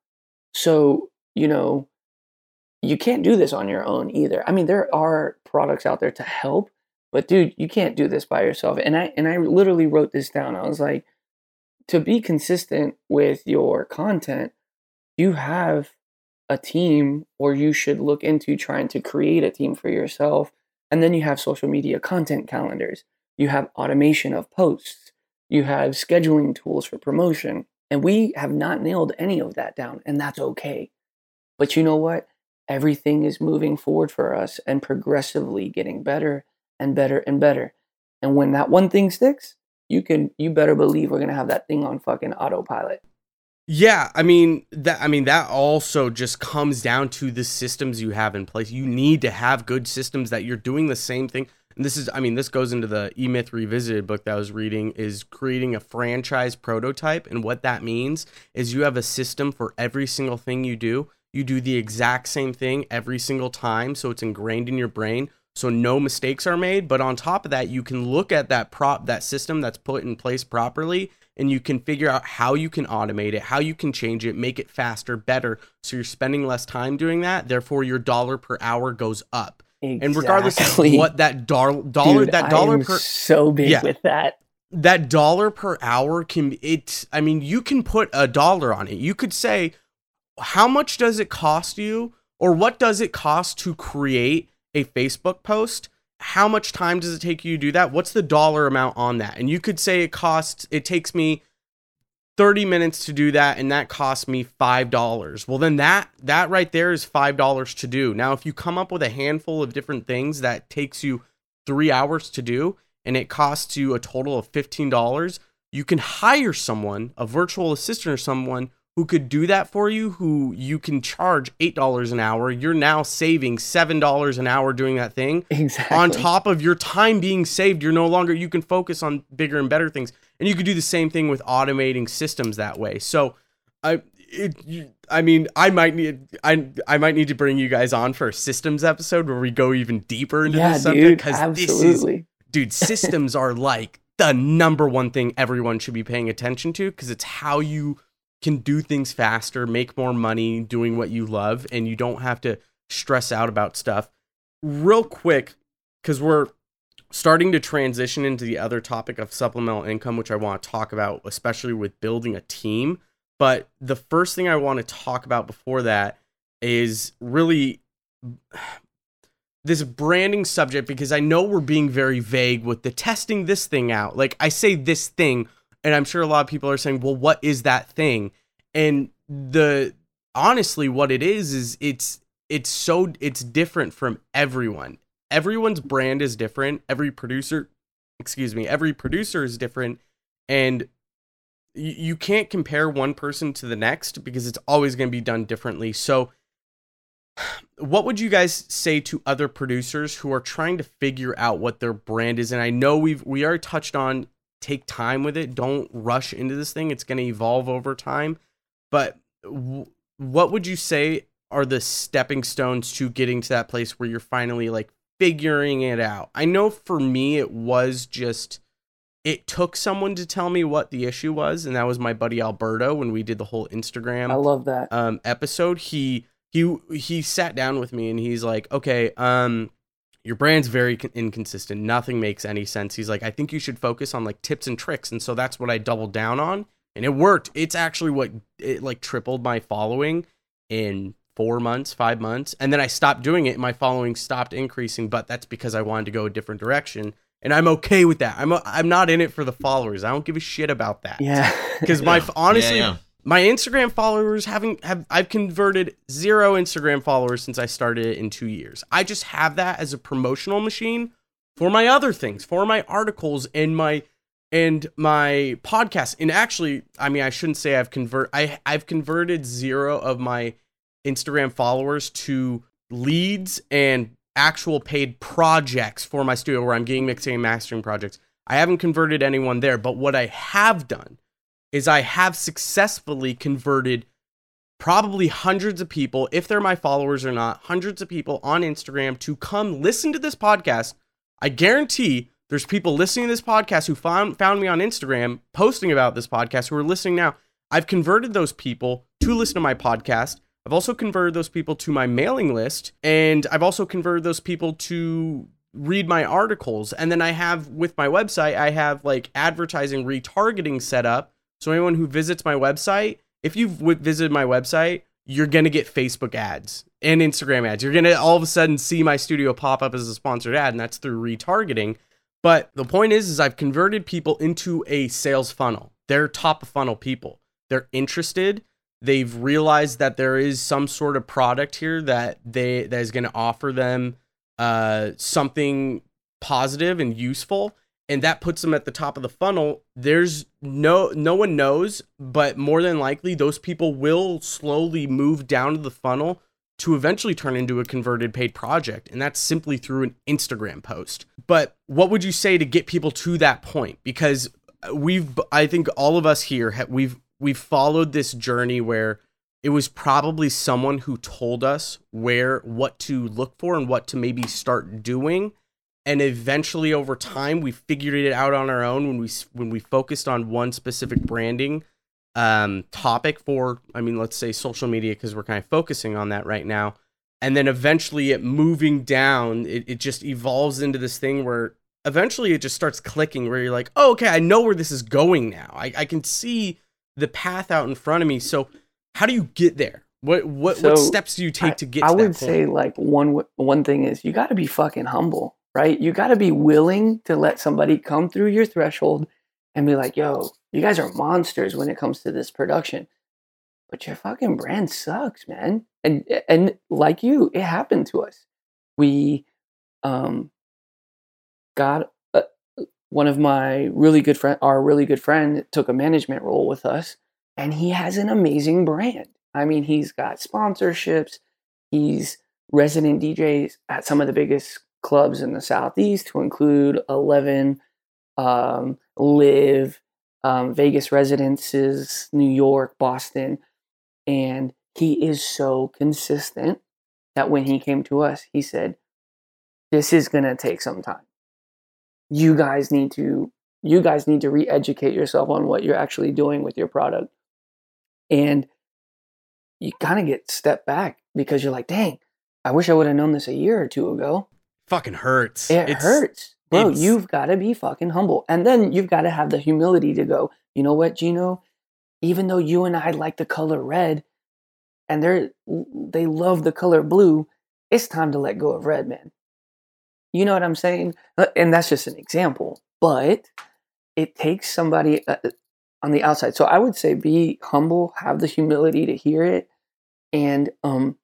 so, you know, you can't do this on your own either. I mean, there are products out there to help, but dude, you can't do this by yourself. And I and I literally wrote this down. I was like, to be consistent with your content, you have a team or you should look into trying to create a team for yourself. And then you have social media content calendars, you have automation of posts, you have scheduling tools for promotion. And we have not nailed any of that down, and that's okay. But you know what? Everything is moving forward for us and progressively getting better and better and better. And when that one thing sticks, you can you better believe we're gonna have that thing on fucking autopilot. Yeah, I mean that I mean that also just comes down to the systems you have in place. You need to have good systems that you're doing the same thing. And this is I mean this goes into the E-Myth Revisited book that I was reading is creating a franchise prototype and what that means is you have a system for every single thing you do. You do the exact same thing every single time so it's ingrained in your brain so no mistakes are made, but on top of that you can look at that prop that system that's put in place properly and you can figure out how you can automate it, how you can change it, make it faster, better. So you're spending less time doing that. Therefore, your dollar per hour goes up. Exactly. And regardless of what that dollar, Dude, that dollar per so big Yeah. with that. that dollar per hour can it i mean you can put a dollar on it you could say how much does it cost you or what does it cost to create a facebook post how much time does it take you to do that? What's the dollar amount on that? And you could say it costs it takes me 30 minutes to do that and that costs me $5 well then that that right there is $5 to do. Now if you come up with a handful of different things that takes you three hours to do and it costs you a total of $15 you can hire someone a virtual assistant or someone who could do that for you who you can charge $8 an hour you're now saving $7 an hour doing that thing. Exactly. on top of your time being saved you're no longer you can focus on bigger and better things. And you could do the same thing with automating systems that way. So i it, I mean, I might need I I might need to bring you guys on for a systems episode where we go even deeper into yeah, this subject because this is dude systems are like the number one thing everyone should be paying attention to because it's how you can do things faster make more money doing what you love and you don't have to stress out about stuff real quick because we're starting to transition into the other topic of supplemental income which i want to talk about especially with building a team but the first thing i want to talk about before that is really this branding subject because I know we're being very vague with the testing this thing out. Like I say this thing, and I'm sure a lot of people are saying, "Well, what is that thing?" And the honestly, what it is is it's it's so it's different from everyone. Everyone's brand is different. Every producer, excuse me, every producer is different, and you, can't compare one person to the next because it's always going to be done differently. So what would you guys say to other producers who are trying to figure out what their brand is and i know we've we already touched on take time with it. Don't rush into this thing. It's going to evolve over time. But w- what would you say are the stepping stones to getting to that place where you're finally like figuring it out? I know for me it was just it took someone to tell me what the issue was and that was my buddy alberto when we did the whole instagram I love that. um episode. He he he sat down with me and he's like okay um your brand's very inconsistent. Nothing makes any sense. He's like i think you should focus on like tips and tricks. And so that's what i doubled down on and it worked. It's actually what it like tripled my following in four months five months and then i stopped doing it. My following stopped increasing but that's because i wanted to go a different direction and i'm okay with that. I'm i'm not in it for the followers. I don't give a shit about that. Yeah. because my Yeah. honestly Yeah, yeah. My Instagram followers haven't have I've converted zero Instagram followers since I started it in two years. I just have that as a promotional machine for my other things, for my articles and my and my podcast. And actually, I mean, I shouldn't say I've convert I I've converted zero of my Instagram followers to leads and actual paid projects for my studio where I'm getting mixing and mastering projects. I haven't converted anyone there, but what I have done is I have successfully converted probably hundreds of people, if they're my followers or not, hundreds of people on Instagram to come listen to this podcast. I guarantee there's people listening to this podcast who found found me on Instagram posting about this podcast who are listening now. I've converted those people to listen to my podcast. I've also converted those people to my mailing list and I've also converted those people to read my articles. And then I have with my website, I have like advertising retargeting set up. So anyone who visits my website, if you've visited my website, you're going to get Facebook ads and Instagram ads. You're going to all of a sudden see my studio pop up as a sponsored ad and that's through retargeting. But the point is is I've converted people into a sales funnel. They're top of funnel people. They're interested. They've realized that there is some sort of product here that they that is going to offer them uh, something positive and useful. And that puts them at the top of the funnel there's no no one knows but more than likely those people will slowly move down to the funnel to eventually turn into a converted paid project and that's simply through an Instagram post. But what would you say to get people to that point? Because we've I think all of us here have, we've we've followed this journey where it was probably someone who told us where what to look for and what to maybe start doing and eventually over time we figured it out on our own when we when we focused on one specific branding um topic for I mean let's say social media because we're kind of focusing on that right now. And then eventually it moving down it, it just evolves into this thing where eventually it just starts clicking where you're like oh okay I know where this is going now. I, I can see the path out in front of me. So how do you get there? What what So, what steps do you take I, to get there? I to would say like one one thing is you got to be fucking humble, right? You got to be willing to let somebody come through your threshold and be like, "Yo, you guys are monsters when it comes to this production." But your fucking brand sucks, man. And and like you, it happened to us. We um got uh, one of my really good friend our really good friend took a management role with us and he has an amazing brand. I mean, he's got sponsorships. He's resident DJs at some of the biggest clubs in the Southeast, to include 11, um, LIV, um, Vegas Residences, New York, Boston. And he is so consistent that when he came to us, he said, This is going to take some time. You guys need to. You guys need to re-educate yourself on what you're actually doing with your product and you kind of get stepped back because you're like, dang, I wish I would have known this a year or two ago. Fucking hurts It It's- hurts. Bro, it's- you've got to be fucking humble. And then you've got to have the humility to go, you know what, Gino? Even though you and I like the color red and they're they love the color blue, it's time to let go of red, man. You know what I'm saying? Uh, And that's just an example. But it takes somebody uh, on the outside. So I would say be humble, have the humility to hear it, and um,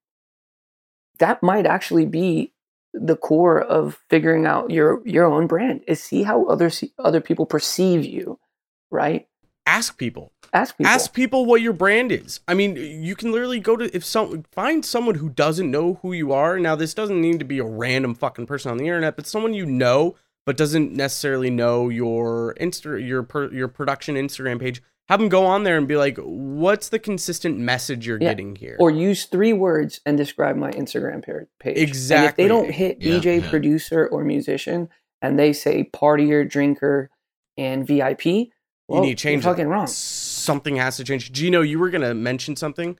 that might actually be the core of figuring out your your own brand. Is see how other see, other people perceive you, right? ask people Ask people. ask people what your brand is i mean you can literally go to if some find someone who doesn't know who you are now this doesn't need to be a random fucking person on the internet but someone you know but doesn't necessarily know your insta your per, your production instagram page have them go on there and be like what's the consistent message you're Yeah. getting here or use three words and describe my Instagram pa- page. And if Exactly. they don't hit Yeah, DJ, yeah. producer, or musician, and they say partier, drinker, and VIP, you well, need to change You're that. fucking wrong. something has to change gino you were gonna mention something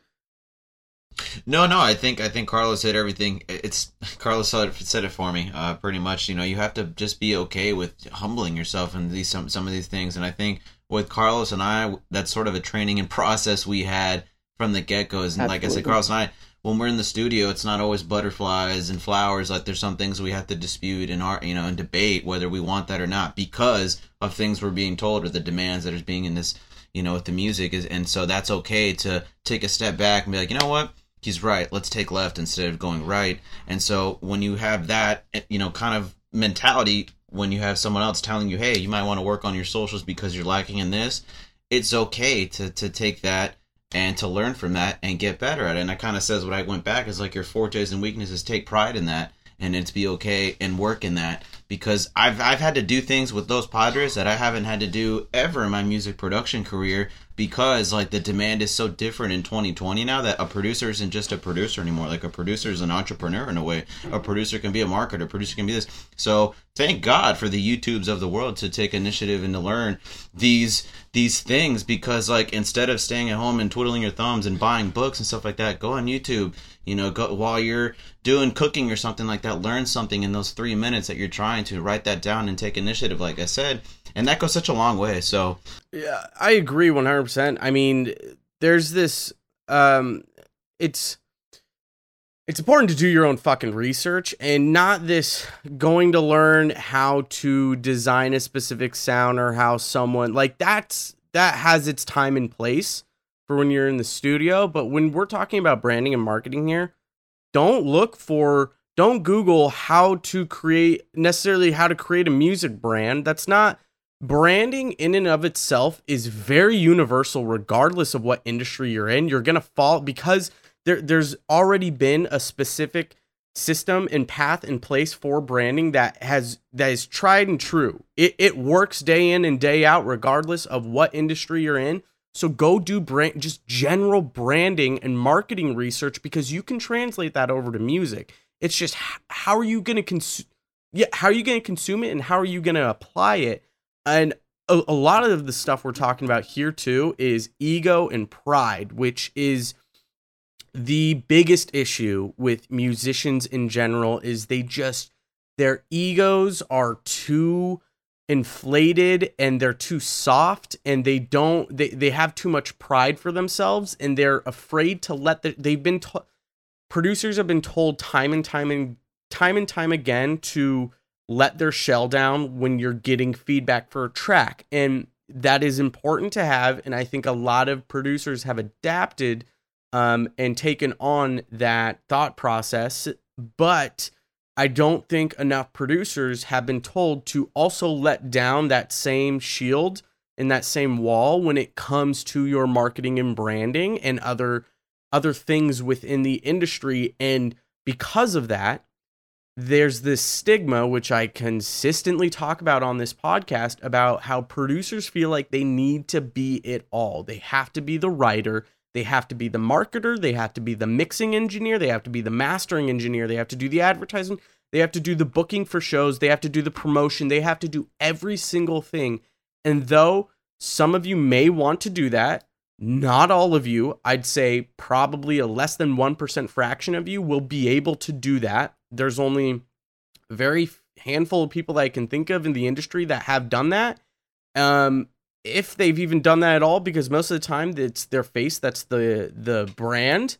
No, no, I think I think Carlos hit everything. It's Carlos said it, said it for me. Uh, pretty much, you know, you have to just be okay with humbling yourself and these some some of these things. And I think with Carlos and I, that's sort of a training and process we had from the get go. And like I said, Carlos and I, when we're in the studio, it's not always butterflies and flowers. Like there's some things we have to dispute and art, you know, and debate whether we want that or not because of things we're being told or the demands that is being in this, you know, with the music is. And so that's okay to take a step back and be like, you know what he's right. Let's take left instead of going right. And so when you have that, eh, you know, kind of mentality, when you have someone else telling you, hey, you might want to work on your socials because you're lacking in this, it's okay to, to take that and to learn from that and get better at it. And that kind of says what I went back is like your fortes and weaknesses, take pride in that and it's be okay and work in that because I've I've had to do things with Los Padres that I haven't had to do ever in my music production career because like the demand is so different in 2020 now that a producer isn't just a producer anymore. Like a producer is an entrepreneur in a way. A producer can be a marketer. A producer can be this. So thank god for the youtubes of the world to take initiative and to learn these these things because like instead of staying at home and twiddling your thumbs and buying books and stuff like that go on youtube you know go while you're doing cooking or something like that learn something in those three minutes that you're trying to write that down and take initiative like i said. And that goes such a long way so. Yeah, I agree 100%. I mean, there's this um it's it's important to do your own fucking research and not this going to learn how to design a specific sound or how someone like that's that has its time and place for when you're in the studio, but when we're talking about branding and marketing here, don't look for don't Google how to create necessarily how to create a music brand. That's not branding in and of itself is very universal regardless of what industry you're in. You're going to fall because there there's already been a specific system and path in place for branding that has that is tried and true. It it works day in and day out regardless of what industry you're in. So go do brand just general branding and marketing research because you can translate that over to music. It's just how are you going to consume yeah, how are you going to consume it and how are you going to apply it? And a, a lot of the stuff we're talking about here too is ego and pride, which is the biggest issue with musicians in general is they just their egos are too inflated and they're too soft and they don't they, they have too much pride for themselves and they're afraid to let the they've been to, producers have been told time and time and time and time again to let their shell down when you're getting feedback for a track and that is important to have and i think a lot of producers have adapted um, and taken on that thought process. But I don't think enough producers have been told to also let down that same shield and that same wall when it comes to your marketing and branding and other other things within the industry and because of that there's this stigma which I consistently talk about on this podcast about how producers feel like they need to be it all. They have to be the writer, they have to be the marketer, they have to be the mixing engineer, they have to be the mastering engineer, they have to do the advertising, they have to do the booking for shows, they have to do the promotion, they have to do every single thing. And though some of you may want to do that, not all of you, I'd say probably a less than 1% fraction of you will be able to do that. There's only very handful of people that I can think of in the industry that have done that. Um, if they've even done that at all because most of the time it's their face that's the the brand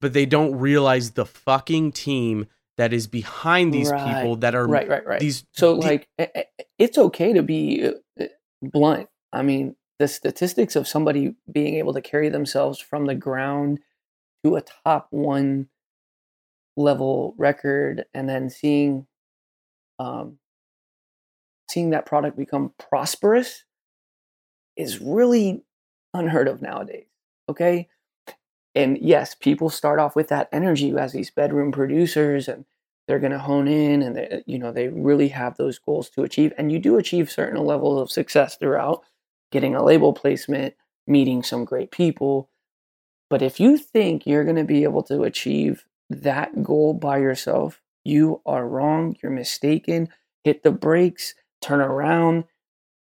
but they don't realize the fucking team that is behind these Right. people that are right right right these so like i- i- it's okay to be uh, blunt i mean the statistics of somebody being able to carry themselves from the ground to a top one level record and then seeing um seeing that product become prosperous is really unheard of nowadays okay? And yes people start off with that energy as these bedroom producers and they're going to hone in and they, you know they really have those goals to achieve and you do achieve certain levels of success throughout getting a label placement meeting some great people. But if you think you're going to be able to achieve that goal by yourself you are wrong you're mistaken hit the brakes turn around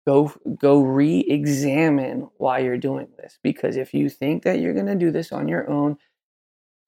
go go re-examine why you're doing this because if you think that you're going to do this on your own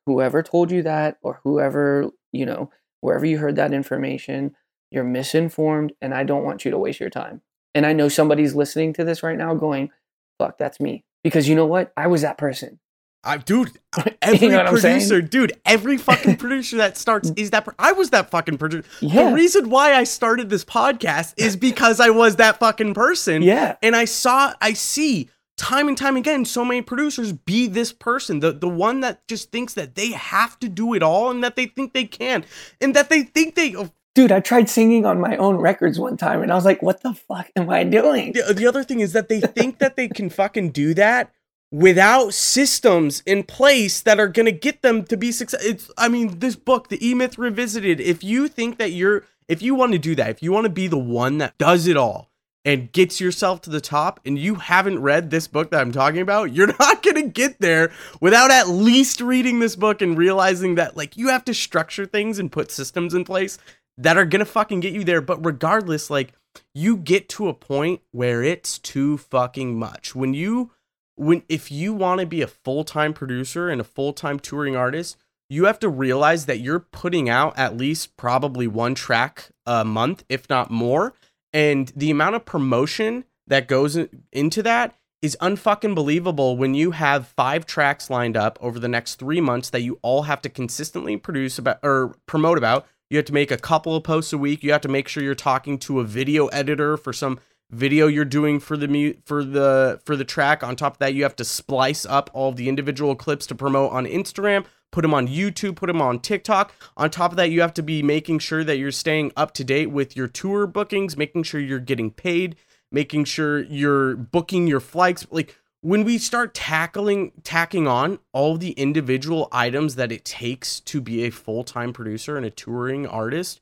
whoever told you that or whoever you know wherever you heard that information you're misinformed and i don't want you to waste your time. And i know somebody's listening to this right now going fuck that's me. Because you know what? I was that person I, dude, every know what I'm saying? producer, dude, every fucking producer that starts is that. Per- I was that fucking producer. yeah The reason why I started this podcast is because I was that fucking person. yeah And I saw, I see time and time again so many producers be this person, the the one that just thinks that they have to do it all and that they think they can, and that they think they. oh, dude i tried singing on my own records one time and i was like what the fuck am i doing The, the other thing is that they think that they can fucking do that without systems in place that are gonna get them to be success. It's, I mean, this book, The E Myth Revisited. If you think that you're, if you want to do that, if you want to be the one that does it all and gets yourself to the top, and you haven't read this book that I'm talking about, you're not gonna get there without at least reading this book and realizing that like you have to structure things and put systems in place that are gonna fucking get you there. But regardless, like you get to a point where it's too fucking much. When you when if you want to be a full-time producer and a full-time touring artist, you have to realize that you're putting out at least probably one track a month, if not more. And the amount of promotion that goes into that is unfucking believable when you have five tracks lined up over the next three months that you all have to consistently produce about or promote about. You have to make a couple of posts a week. You have to make sure you're talking to a video editor for some video you're doing for the for the for the track. On top of that, you have to splice up all the individual clips to promote on Instagram. put them on YouTube, put them on TikTok. On top of that, you have to be making sure that you're staying up to date with your tour bookings, making sure you're getting paid, making sure you're booking your flights. Like when we start tackling tacking on all the individual items that it takes to be a full-time producer and a touring artist,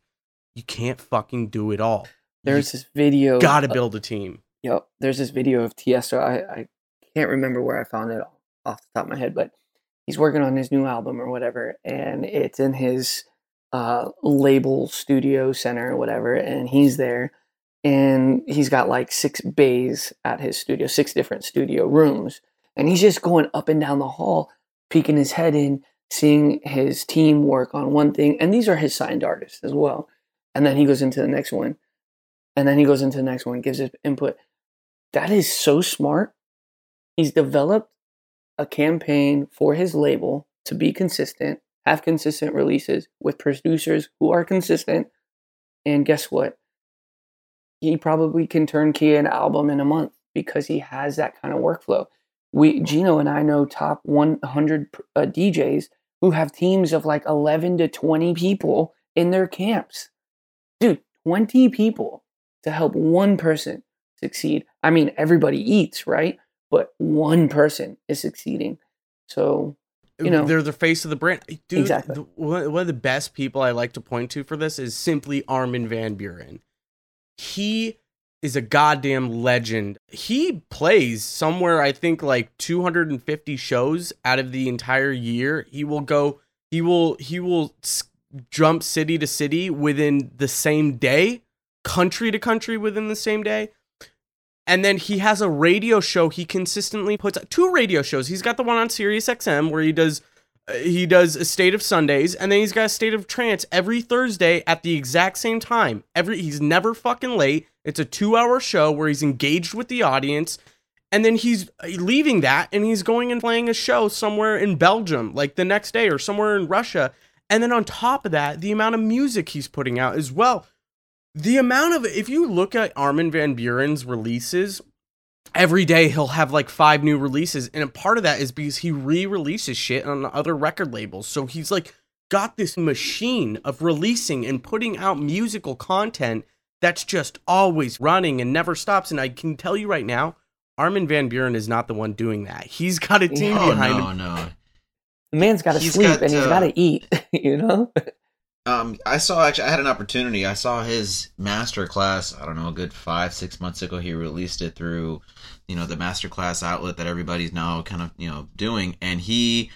you can't fucking do it all. There's this video. Got to build a team. Yep. There's this video of Tiesto. I, I can't remember where I found it off the top of my head, but he's working on his new album or whatever, and it's in his uh, label studio center or whatever, and he's there, and he's got like six bays at his studio, six different studio rooms, and he's just going up and down the hall, peeking his head in, seeing his team work on one thing, and these are his signed artists as well, and then he goes into the next one, and then he goes into the next one, gives his input. That is so smart. He's developed a campaign for his label to be consistent, have consistent releases with producers who are consistent. And guess what? He probably can turn turnkey an album in a month because he has that kind of workflow. We Gino and I know top 100 uh, DJs who have teams of like 11 to 20 people in their camps. Dude, 20 people to help one person succeed. I mean, everybody eats, right? But one person is succeeding. So, you know, they're the face of the brand. Dude, Exactly. the- one of the best people I like to point to for this is simply Armin van Buuren. He is a goddamn legend. He plays somewhere, I think, like 250 shows out of the entire year. He will go, he will, he will jump city to city within the same day, country to country within the same day. And then he has a radio show he consistently puts two radio shows. He's got the one on Sirius XM where he does uh, he does a state of Sundays and then he's got a state of trance every Thursday at the exact same time. Every he's never fucking late. It's a 2-hour show where he's engaged with the audience and then he's uh, leaving that and he's going and playing a show somewhere in Belgium like the next day or somewhere in Russia. And then on top of that, the amount of music he's putting out as well the amount of if you look at Armin van Buuren's releases, every day he'll have like five new releases, and a part of that is because he re-releases shit on other record labels. So he's like got this machine of releasing and putting out musical content that's just always running and never stops. And I can tell you right now, Armin van Buuren is not the one doing that. He's got a team Oh behind no, him. no. no, the man's got to sleep got, and he's got to eat, you know? Um, I saw actually, I had an opportunity. I saw his master class. I don't know, a good five, six months ago. He released it through, you know, the master class outlet that everybody's now kind of, you know, doing. And he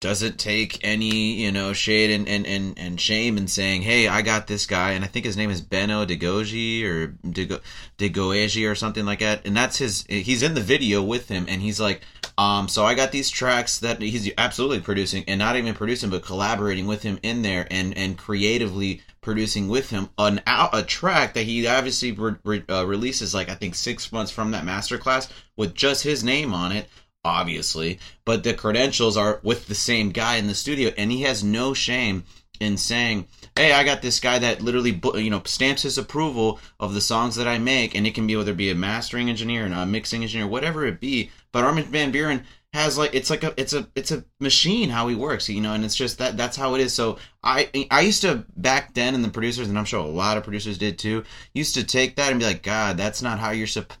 doesn't take any, you know, shade and, and, and, and shame in saying, Hey, I got this guy. And I think his name is Benno de Goeij or Dego, Degoeji or something like that. And that's his, he's in the video with him. And he's like, um, so I got these tracks that he's absolutely producing, and not even producing, but collaborating with him in there, and and creatively producing with him an a track that he obviously re- re- uh, releases like I think six months from that masterclass with just his name on it, obviously, but the credentials are with the same guy in the studio, and he has no shame in saying, "Hey, I got this guy that literally, you know, stamps his approval of the songs that I make, and it can be whether it be a mastering engineer and a mixing engineer, whatever it be." But Armin van Buuren has like it's like a it's a it's a machine how he works, you know, and it's just that that's how it is. So I I used to back then, and the producers, and I'm sure a lot of producers did too, used to take that and be like, God, that's not how you're supposed.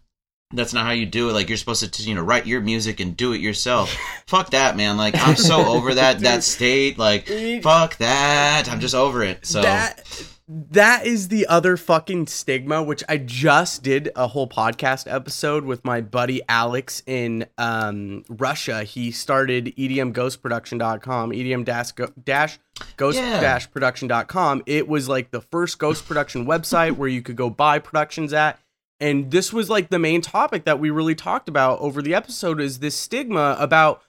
That's not how you do it. Like you're supposed to, you know, write your music and do it yourself. fuck that, man. Like I'm so over that that state. Like fuck that. I'm just over it. So that that is the other fucking stigma which i just did a whole podcast episode with my buddy alex in um russia he started edmghostproduction.com edm dash dash ghost dash production.com it was like the first ghost production website where you could go buy productions at and this was like the main topic that we really talked about over the episode is this stigma about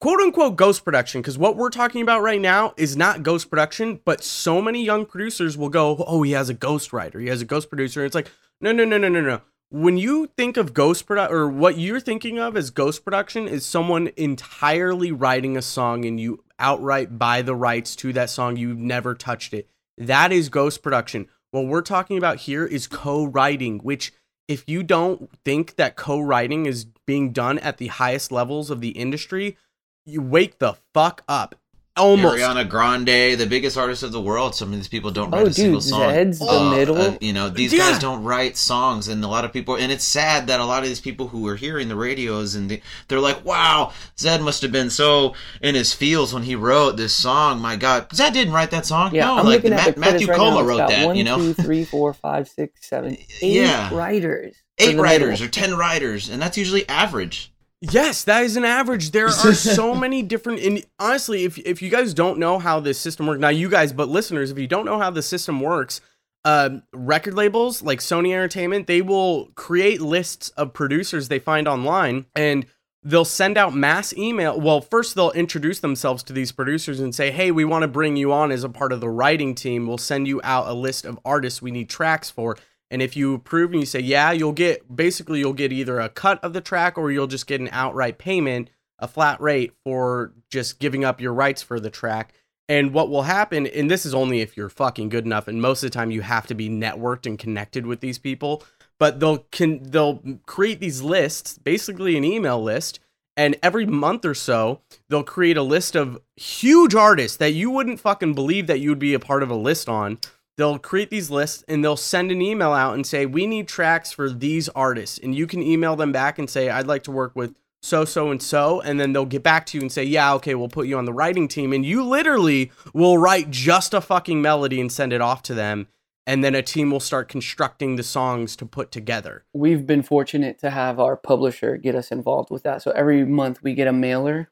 quote unquote ghost production because what we're talking about right now is not ghost production but so many young producers will go oh he has a ghost writer he has a ghost producer. And it's like no no no no no no. When you think of ghost production or what you're thinking of as ghost production is someone entirely writing a song and you outright buy the rights to that song you've never touched it. That is ghost production. What we're talking about here is co-writing which if you don't think that co-writing is being done at the highest levels of the industry you wake the fuck up. Almost. Ariana Grande, the biggest artist of the world. Some of these people don't write Oh, a single song. Zedd's the Uh, middle. uh, you know, these Yeah. guys don't write songs, and a lot of people. And it's sad that a lot of these people who are hearing the radios and they, they're like, "Wow, Zedd must have been so in his feels when he wrote this song." My God, Zedd didn't write that song. Yeah, no, I'm like looking at Matt- the Matthew credits right Coma wrote that. One, you know, two, three, four, five, six, seven, eight Yeah. writers. eight the writers middle. or ten writers, and that's usually average. Yes, that is an average. There are so many different. And honestly, if if you guys don't know how this system works, now you guys, but listeners, if you don't know how the system works, um, record labels like Sony Entertainment, they will create lists of producers they find online, and they'll send out mass email. Well, first they'll introduce themselves to these producers and say, "Hey, we want to bring you on as a part of the writing team. We'll send you out a list of artists we need tracks for." And if you approve and you say, yeah, you'll get basically you'll get either a cut of the track or you'll just get an outright payment, a flat rate for just giving up your rights for the track. And what will happen, and this is only if you're fucking good enough, and most of the time you have to be networked and connected with these people, but they'll can they'll create these lists, basically an email list, and every month or so they'll create a list of huge artists that you wouldn't fucking believe that you would be a part of a list on they'll create these lists and they'll send an email out and say we need tracks for these artists. And you can email them back and say i'd like to work with so so and so. And then they'll get back to you and say yeah okay we'll put you on the writing team. And you literally will write just a fucking melody and send it off to them. And then a team will start constructing the songs to put together. We've been fortunate to have our publisher get us involved with that. So every month we get a mailer,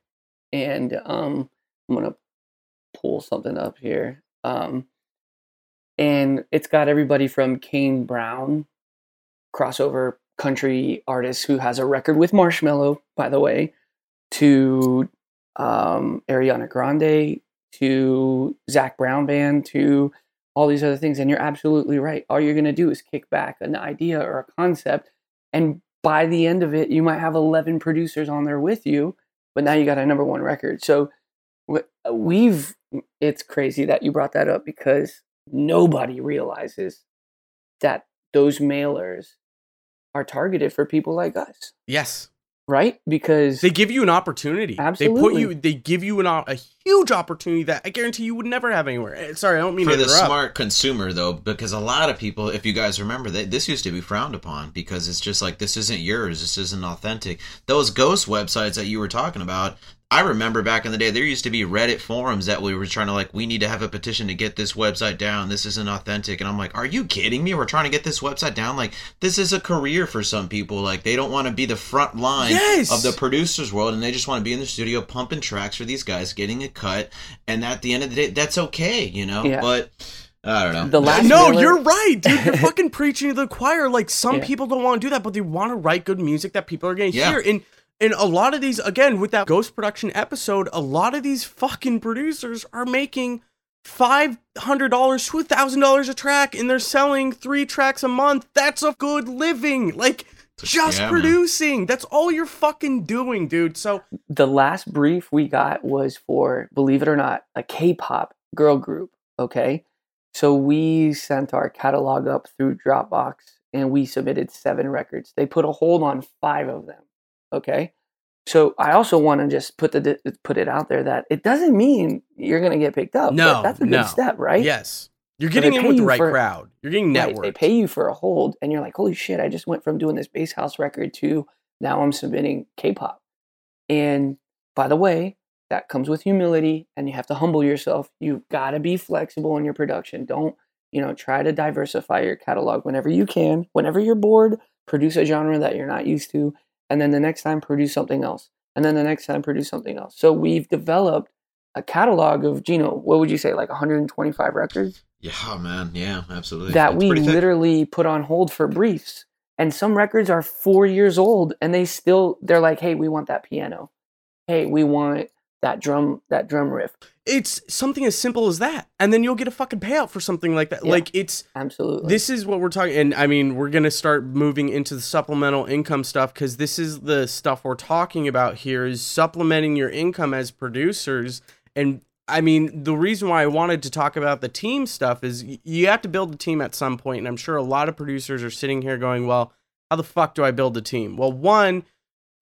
and um, I'm gonna pull something up here. Um, and it's got everybody from Kane Brown, crossover country artist who has a record with Marshmello, by the way, to um, Ariana Grande, to Zac Brown Band, to all these other things. And you're absolutely right. All you're going to do is kick back an idea or a concept. And by the end of it, you might have 11 producers on there with you, but now you got a number one record. So we've, it's crazy that you brought that up because nobody realizes that those mailers are targeted for people like us, yes right? Because they give you an opportunity Absolutely. they put you they give you an, op- a huge opportunity that i guarantee you would never have anywhere Eh, sorry i don't mean for to the interrupt. smart consumer though because a lot of people if you guys remember that this used to be frowned upon because it's just like this isn't yours this isn't authentic those ghost websites that you were talking about i remember back in the day there used to be reddit forums that we were trying to like we need to have a petition to get this website down this isn't authentic and i'm like are you kidding me we're trying to get this website down like this is a career for some people like they don't want to be the front line Yes! of the producers world and they just want to be in the studio pumping tracks for these guys getting a cut and at the end of the day that's okay you know Yeah. but i don't know The last no, mailer- you're right, dude. You're fucking preaching to the choir. Like some Yeah. people don't want to do that, but they want to write good music that people are going to Yeah. hear. And and a lot of these, again, with that ghost production episode, a lot of these fucking producers are making five hundred dollars to a thousand dollars a track, and they're selling three tracks a month. That's a good living. Like just Yeah, man. producing. That's all you're fucking doing, dude. So the last brief we got was for, believe it or not, a K-pop girl group. Okay, so we sent our catalog up through Dropbox, and we submitted seven records. They put a hold on five of them. Okay, so I also want to just put the uh, put it out there that it doesn't mean you're gonna get picked up. No, but that's a good no. step, right? yes, you're getting in with the right for- crowd. You're getting Right, networked. They pay you for a hold, and you're like, holy shit, I just went from doing this bass house record to now I'm submitting K pop. And by the way, that comes with humility, and you have to humble yourself. You've got to be flexible in your production. Don't, you know, try to diversify your catalog whenever you can. Whenever you're bored, produce a genre that you're not used to, and then the next time, produce something else. And then the next time, produce something else. So we've developed a catalog of, Gino, what would you say, like 125 records? Yeah, man. Yeah, absolutely. that we literally put on hold for briefs. And some records are four years old and they still they're like, hey, we want that piano. Hey, we want that drum that drum riff. It's something as simple as that and then you'll get a fucking payout for something like that Yeah. like it's Absolutely. this is what we're talking and i mean we're gonna start moving into the supplemental income stuff because this is the stuff we're talking about here is supplementing your income as producers and i mean the reason why i wanted to talk about the team stuff is you have to build a team at some point and i'm sure a lot of producers are sitting here going well how the fuck do i build a team well one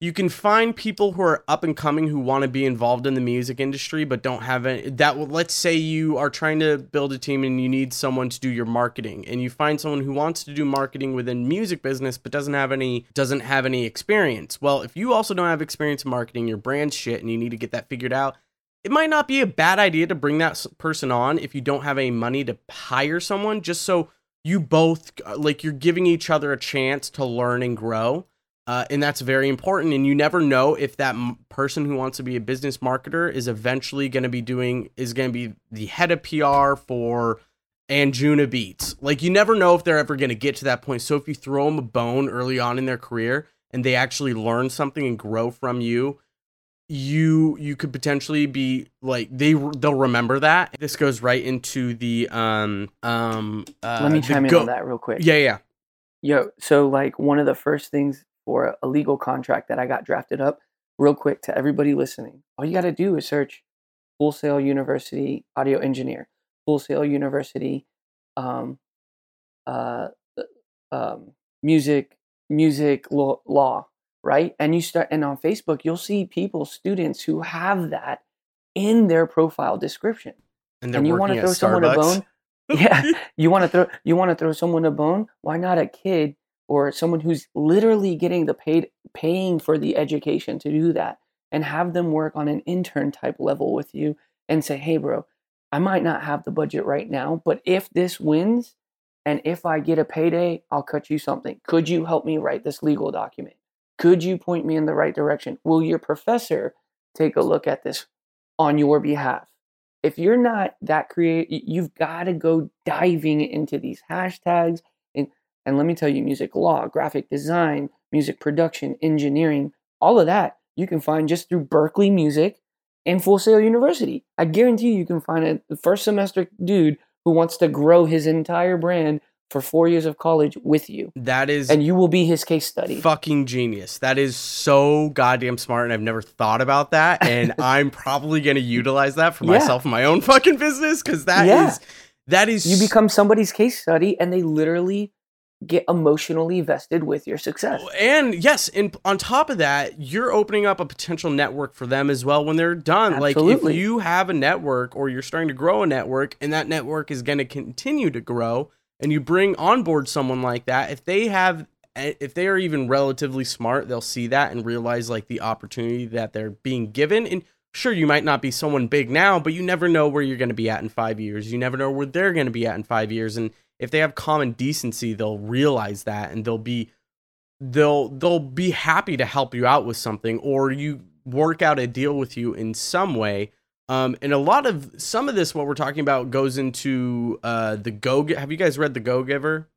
you can find people who are up and coming who want to be involved in the music industry but don't have any that will let's say you are trying to build a team and you need someone to do your marketing and you find someone who wants to do marketing within music business but doesn't have any doesn't have any experience. Well if you also don't have experience in marketing your brand shit and you need to get that figured out it might not be a bad idea to bring that person on if you don't have any money to hire someone just so you both uh, like you're giving each other a chance to learn and grow uh, and that's very important. And you never know if that m- person who wants to be a business marketer is eventually going to be doing, is going to be the head of PR for Anjuna Beats. Like, you never know if they're ever going to get to that point. So if you throw them a bone early on in their career and they actually learn something and grow from you, you you could potentially be like they they'll remember that this goes right into the um um uh, Let me the chime in go- on that real quick. yeah yeah Yo, so like one of the first things for a legal contract that I got drafted up, real quick to everybody listening, all you got to do is search Full Sail University Audio Engineer, Full Sail University, um, uh, um, music, music law, law, right? And you start, and on Facebook, you'll see people, students who have that in their profile description. and and you want to throw someone a bone? yeah you want to throw you want to throw someone a bone why not a kid or someone who's literally getting the paid paying for the education to do that and have them work on an intern type level with you and say hey bro i might not have the budget right now but if this wins and if i get a payday i'll cut you something. Could you help me write this legal document? Could you point me in the right direction? Will your professor take a look at this on your behalf? If you're not that creative, you've got to go diving into these hashtags. And, and let me tell you, music law, graphic design, music production, engineering, all of that you can find just through Berklee Music and Full Sail University. I guarantee you you can find a first semester dude who wants to grow his entire brand for four years of college with you. That is And you will be his case study. fucking genius. That is so goddamn smart, and I've never thought about that. And I'm probably gonna utilize that for Yeah. myself in my own fucking business because that is Yeah. that is You become somebody's case study and they literally get emotionally vested with your success. Oh, and yes, and on top of that, you're opening up a potential network for them as well when they're done. Like if you have a network or you're starting to grow a network, and that network is going to continue to grow, and you bring on board someone like that, if they have, if they are even relatively smart, they'll see that and realize like the opportunity that they're being given. And sure, you might not be someone big now, but you never know where you're going to be at in five years. You never know where they're going to be at in five years, and if they have common decency, they'll realize that and they'll be they'll they'll be happy to help you out with something or you work out a deal with you in some way um, and a lot of some of this what we're talking about goes into uh, the go have you guys read the go giver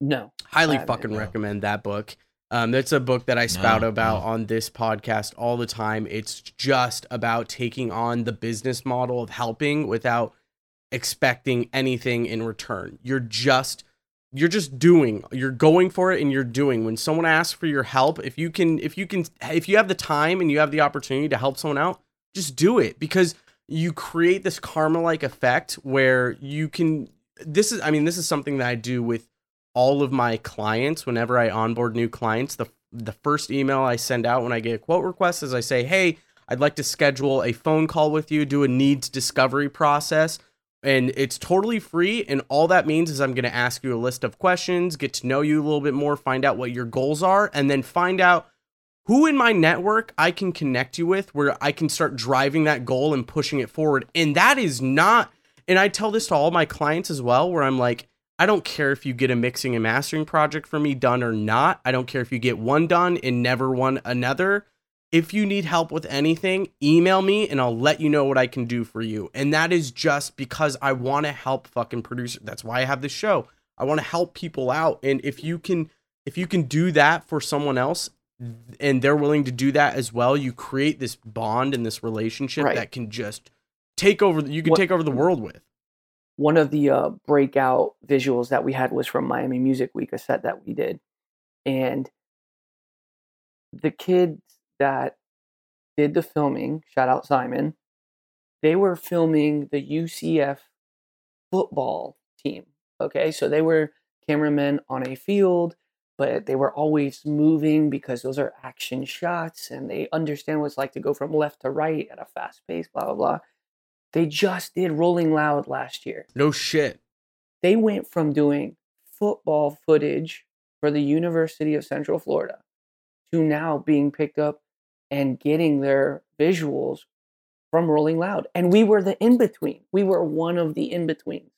No. highly fucking no. recommend that book um, that's a book that i spout No, about no. on this podcast all the time it's just about taking on the business model of helping without expecting anything in return. You're just you're just doing you're going for it and you're doing. When someone asks for your help if you can if you can if you have the time and you have the opportunity to help someone out just do it because you create this karma like effect where you can this is i mean this is something that i do with all of my clients whenever i onboard new clients. The the first email i send out when i get a quote request is i say hey i'd like to schedule a phone call with you do a needs discovery process and it's totally free and all that means is i'm going to ask you a list of questions get to know you a little bit more find out what your goals are and then find out who in my network i can connect you with where i can start driving that goal and pushing it forward. And that is not and i tell this to all my clients as well where i'm like i don't care if you get a mixing and mastering project for me done or not. I don't care if you get one done and never one another if you need help with anything, email me and I'll let you know what I can do for you. And that is just because I want to help fucking producers. That's why I have this show. I want to help people out. And if you can if you can do that for someone else and they're willing to do that as well, you create this bond and this relationship Right. that can just take over you can What- take over the world with. one of the uh, breakout visuals that we had was from Miami Music Week, a set that we did, and the kids that did the filming, shout out Simon, they were filming the UCF football team. Okay, so they were cameramen on a field. but they were always moving because those are action shots and they understand what it's like to go from left to right at a fast pace, blah, blah, blah. They just did Rolling Loud last year. No shit. They went from doing football footage for the University of Central Florida to now being picked up and getting their visuals from Rolling Loud. And we were the in between. We were one of the in betweens.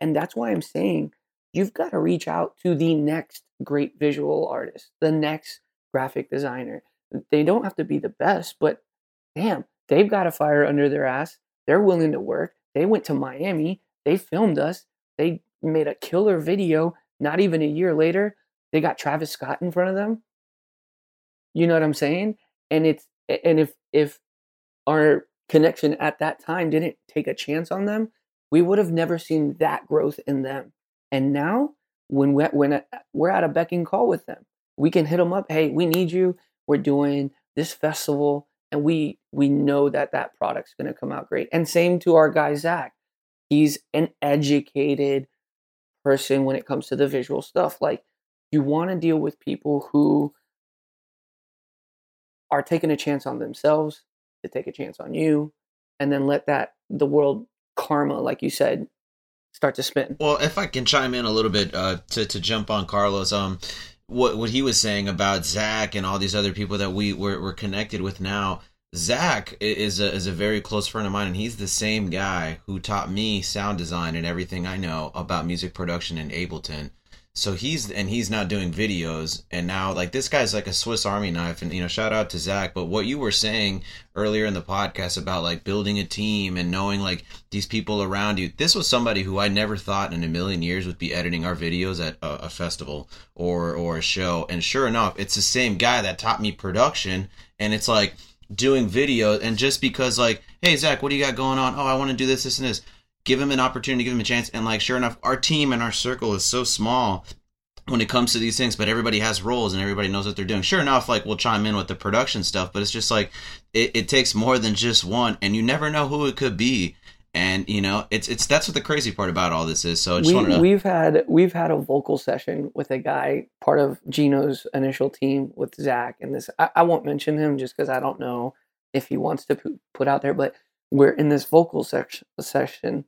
And that's why I'm saying you've got to reach out to the next great visual artist, the next graphic designer. They don't have to be the best, but damn, they've got a fire under their ass. They're willing to work. They went to Miami. They filmed us. They made a killer video. Not even a year later, they got Travis Scott in front of them. You know what I'm saying? And it's and if if our connection at that time didn't take a chance on them, we would have never seen that growth in them. And now, when we when uh, we're at a becking call with them, we can hit them up. Hey, we need you. We're doing this festival, and we we know that that product's going to come out great. And same to our guy Zach. He's an educated person when it comes to the visual stuff. Like you want to deal with people who are taking a chance on themselves to take a chance on you, and then let that the world karma, like you said, start to spin. Well, if I can chime in a little bit uh, to to jump on Carlos, um, what what he was saying about Zach and all these other people that we were, we're connected with now. Zach is a is a very close friend of mine, and he's the same guy who taught me sound design and everything I know about music production in Ableton so he's and he's now doing videos. And now like this guy's like a swiss army knife. And you know shout out to zach. But what you were saying earlier in the podcast about like building a team and knowing like these people around you this was somebody who i never thought in a million years would be editing our videos at a, a festival or or a show. And sure enough it's the same guy that taught me production. And it's like doing videos, and just because like hey zach what do you got going on? Oh i want to do this this and this give him an opportunity, give him a chance. And like, sure enough, our team and our circle is so small when it comes to these things, but everybody has roles and everybody knows what they're doing. Sure enough, like we'll chime in with the production stuff, but it's just like it, it takes more than just one, and you never know who it could be. And you know, it's it's that's what the crazy part about all this is. So I just we, to... we've had we've had a vocal session with a guy part of Gino's initial team with Zach, and this I, I won't mention him just because I don't know if he wants to put out there, but we're in this vocal section session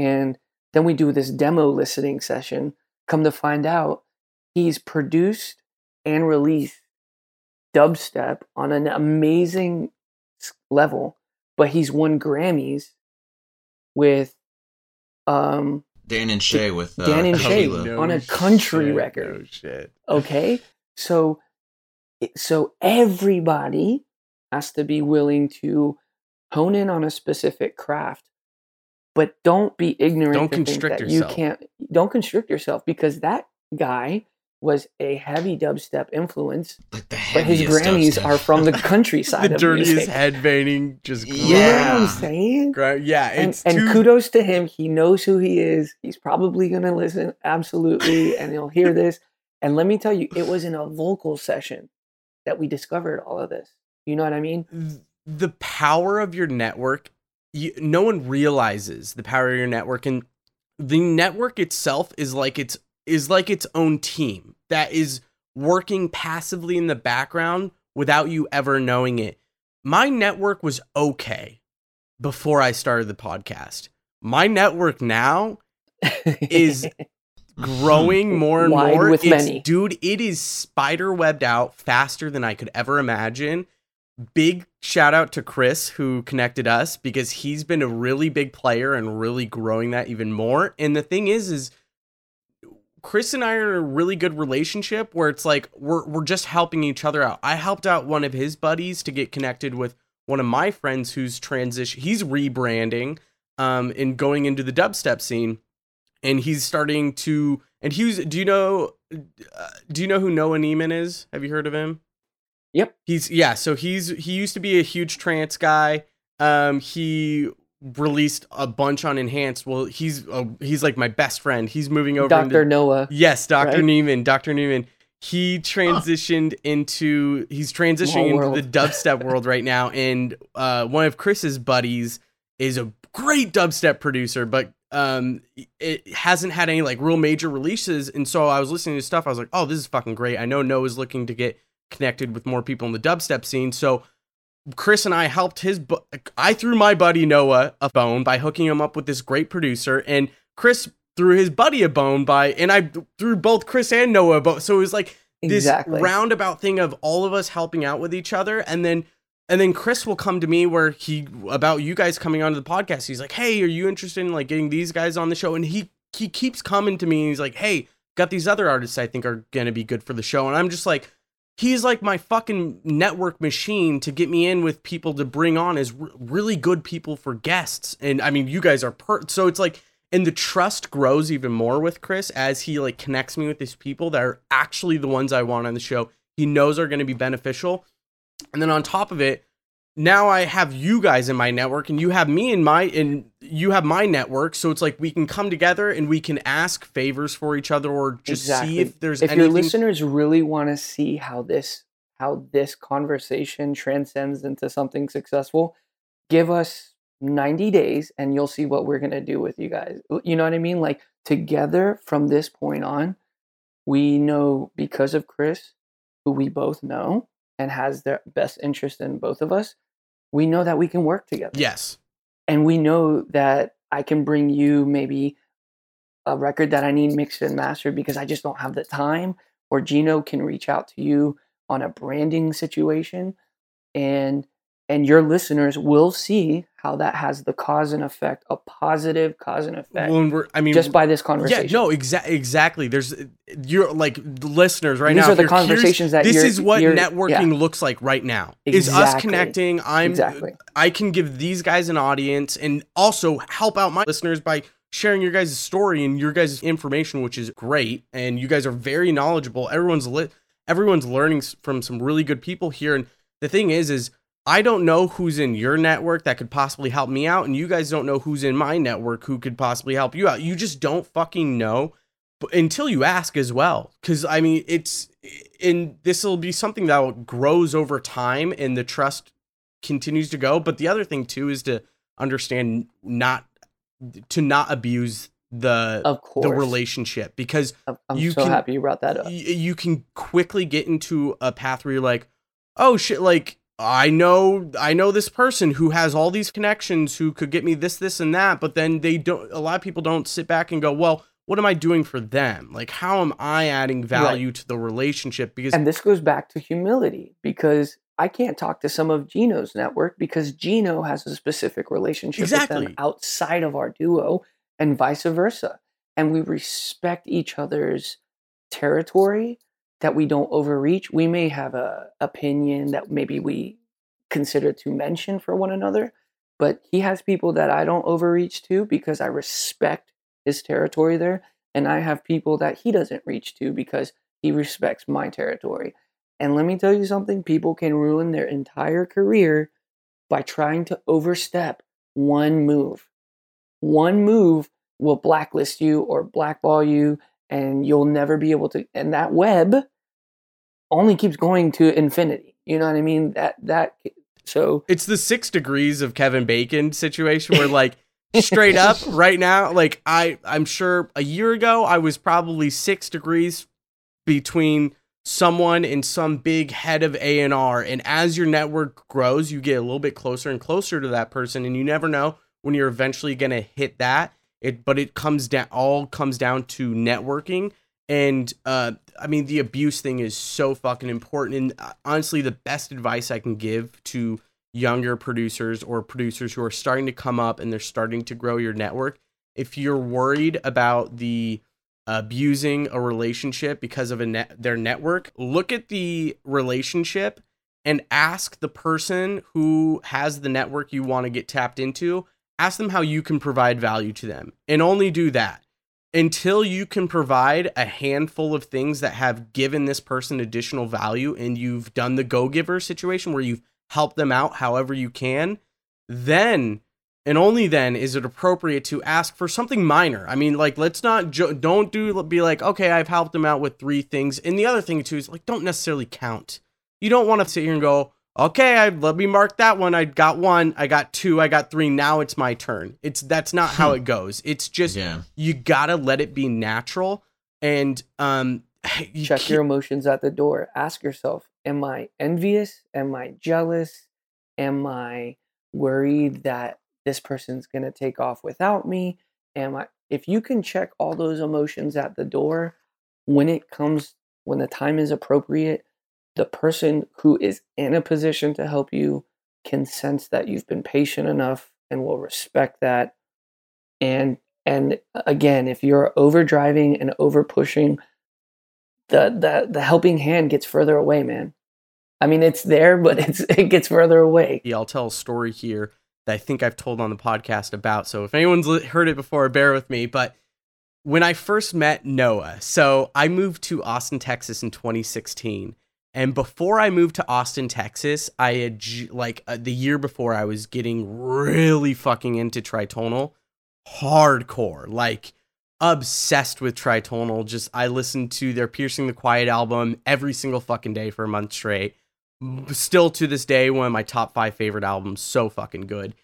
and then we do this demo listening session come to find out he's produced and released dubstep on an amazing level but he's won grammys with um Dan and Shay with uh, Dan and Shay no on a country shit, record. No shit. Okay, so so everybody has to be willing to hone in on a specific craft but don't be ignorant don't constrict yourself. you can't don't constrict yourself because that guy was a heavy dubstep influence like but his Grammys dubstep. are from the countryside the of dirtiest music. headbanging just Yeah. you know what I'm saying? Gra- yeah And, it's and too- kudos to him. He knows who he is. He's probably going to listen, absolutely, and he'll hear this. And let me tell you, it was in a vocal session that we discovered all of this. You know what I mean? the power of your network you, no one realizes the power of your network and the network itself is like its is like its own team that is working passively in the background without you ever knowing it. My network was okay before i started the podcast. My network now is growing more and Wide more. with It's- many. dude it is spider webbed out faster than i could ever imagine big shout out to Chris who connected us because he's been a really big player and really growing that even more. And the thing is is Chris and I are in a really good relationship where it's like we're we're just helping each other out. I helped out one of his buddies to get connected with one of my friends who's transition he's rebranding um and going into the dubstep scene and he's starting to and he's do you know uh, do you know who Noah Neiman is? Have you heard of him? Yep. He's yeah, so he's he used to be a huge trance guy. Um he released a bunch on enhanced. Well, he's uh, he's like my best friend. He's moving over Dr. into Noah. Yes, Dr. right? Neiman, Dr. Neiman. He transitioned into he's transitioning into the dubstep world right now and uh one of Chris's buddies is a great dubstep producer, but um it hasn't had any like real major releases and so I was listening to stuff I was like oh this is fucking great I know Noah's looking to get connected with more people in the dubstep scene so Chris and I helped his bu- I threw my buddy Noah a bone by hooking him up with this great producer and Chris threw his buddy a bone by and I threw both Chris and Noah a bone so it was like this Exactly. roundabout thing of all of us helping out with each other and then and then Chris will come to me where he about you guys coming onto the podcast. He's like, "Hey, are you interested in like getting these guys on the show?" And he he keeps coming to me and he's like, "Hey, got these other artists I think are going to be good for the show." And I'm just like he's like my fucking network machine to get me in with people to bring on as r- really good people for guests. And I mean, you guys are per so it's like and the trust grows even more with Chris as he like connects me with these people that are actually the ones I want on the show. He knows are going to be beneficial. And then on top of it, now I have you guys in my network and you have me in my and you have my network. So it's like we can come together and we can ask favors for each other or just Exactly. see if there's if anything your listeners really want to see how this how this conversation transcends into something successful give us 90 days and you'll see what we're going to do with you guys you know what i mean like together from this point on we know because of chris who we both know and has their best interest in both of us we know that we can work together Yes. and we know that I can bring you maybe a record that I need mixed and mastered because I just don't have the time, or Gino can reach out to you on a branding situation, and and your listeners will see how that has the cause and effect, a positive cause and effect, When we're I mean just by this conversation. yeah, no, exa- exactly. There's you're like the listeners right These now. These are the you're curious, conversations that this is what networking yeah. looks like right now. Is us connecting. I'm exactly. I can give these guys an audience and also help out my listeners by sharing your guys' story and your guys' information, which is great. And you guys are very knowledgeable. Everyone's lit. Everyone's learning from some really good people here. And the thing is, is I don't know who's in your network that could possibly help me out, and you guys don't know who's in my network who could possibly help you out. You just don't fucking know until you ask as well. Because I mean, it's and this will be something that grows over time, and the trust continues to go. But the other thing too is to understand not to not abuse the Of course. the relationship because I'm, you so can- happy you brought that up. y- you can quickly get into a path where you're like, oh shit, like I know I know this person who has all these connections who could get me this, this, and that, but then they don't a lot of people don't sit back and go, Well, what am I doing for them? Like how am I adding value to the relationship? Because And this goes back to humility because I can't talk to some of Gino's network because Gino has a specific relationship with them outside of our duo and vice versa. And we respect each other's territory that we don't overreach. We may have a opinion that maybe we consider to mention for one another, but he has people that I don't overreach to because I respect his territory there. And I have people that he doesn't reach to because he respects my territory. And let me tell you something people can ruin their entire career by trying to overstep one move. One move will blacklist you or blackball you, and you'll never be able to. And that web only keeps going to infinity. You know what I mean? That, that, so it's the six degrees of Kevin Bacon situation where like straight up right now, like I I'm sure a year ago I was probably six degrees between someone and some big head of A&R and as your network grows you get a little bit closer and closer to that person and you never know when you're eventually going to hit that it but it comes down all comes down to networking. And uh I mean the abuse thing is so fucking important. And uh, honestly the best advice I can give to younger producers or producers who are starting to come up and they're starting to grow your network if you're worried about the abusing a relationship because of a net, their network, look at the relationship and ask the person who has the network you want to get tapped into, ask them how you can provide value to them. And only do that. Until you can provide a handful of things that have given this person additional value and you've done the go giver situation where you've helped them out however you can, then and only then is it appropriate to ask for something minor. I mean, like let's not jo- don't do be like, okay, I've helped them out with three things, and the other thing too is like don't necessarily count. You don't want to sit here and go, okay, I let me mark that one. I got one, I got two, I got three. Now it's my turn. It's that's not how it goes. It's just Yeah. you gotta let it be natural and um you Check keep- your emotions at the door. Ask yourself, am I envious? Am I jealous? Am I worried that this person's going to take off without me? Am I if you can check all those emotions at the door when it comes when the time is appropriate, the person who is in a position to help you can sense that you've been patient enough and will respect that. And and uh, again, if you're over driving and over pushing, the the the helping hand gets further away, man. I mean, it's there, but it's it gets further away. Yeah, I'll tell a story here that I think I've told on the podcast about. So if anyone's heard it before, bear with me. But when I first met Noah, so I moved to Austin, Texas in 2016. And before I moved to Austin, Texas, I had like uh, the year before I was getting really fucking into tritonal, hardcore, like obsessed with tritonal. Just I listened to their Piercing the Quiet album every single fucking day for a month straight. Still to this day one of my top five favorite albums. So fucking good.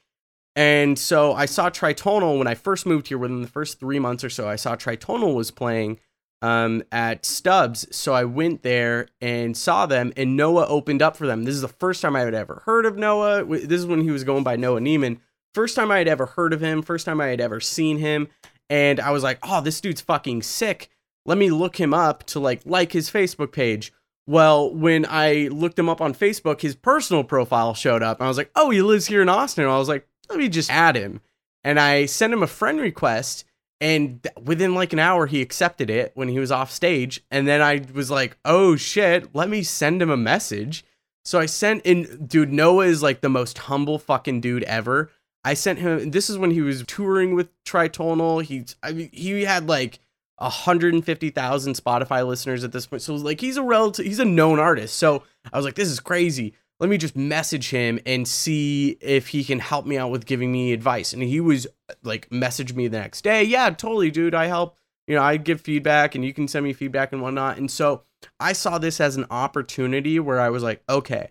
And so i saw tritonal when i first moved here. Within the first three months or so i saw tritonal was playing um, at stubbs so i went there and saw them and noah opened up for them this is the first time i had ever heard of noah this is when he was going by noah neiman first time i had ever heard of him first time i had ever seen him and i was like oh this dude's fucking sick let me look him up to like like his facebook page well, when I looked him up on Facebook, his personal profile showed up. And I was like, oh, he lives here in Austin. And I was like, let me just add him. And I sent him a friend request. And within like an hour, he accepted it when he was off stage. And then I was like, oh shit, let me send him a message. So I sent in, dude, Noah is like the most humble fucking dude ever. I sent him, this is when he was touring with Tritonal. He's, I mean, he had like, 150,000 Spotify listeners at this point. So like he's a relative he's a known artist. So I was like this is crazy. Let me just message him and see if he can help me out with giving me advice. And he was like message me the next day. Yeah, totally dude. I help. You know, I give feedback and you can send me feedback and whatnot. And so I saw this as an opportunity where I was like, okay,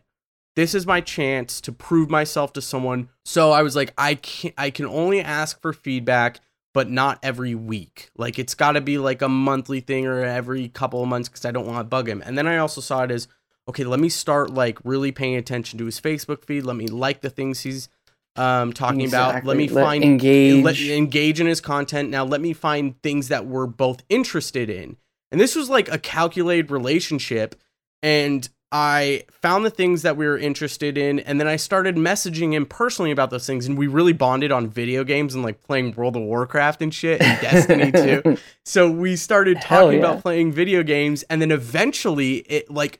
this is my chance to prove myself to someone. So I was like, I can I can only ask for feedback but not every week. Like it's got to be like a monthly thing or every couple of months because I don't want to bug him. And then I also saw it as okay, let me start like really paying attention to his Facebook feed. Let me like the things he's um, talking about. Let me Let- find engage. let, engage in his content. Now let me find things that we're both interested in. And this was like a calculated relationship. And I found the things that we were interested in, and then I started messaging him personally about those things, and we really bonded on video games and like playing World of Warcraft and shit, and Destiny too. So we started talking yeah. about playing video games, and then eventually, it like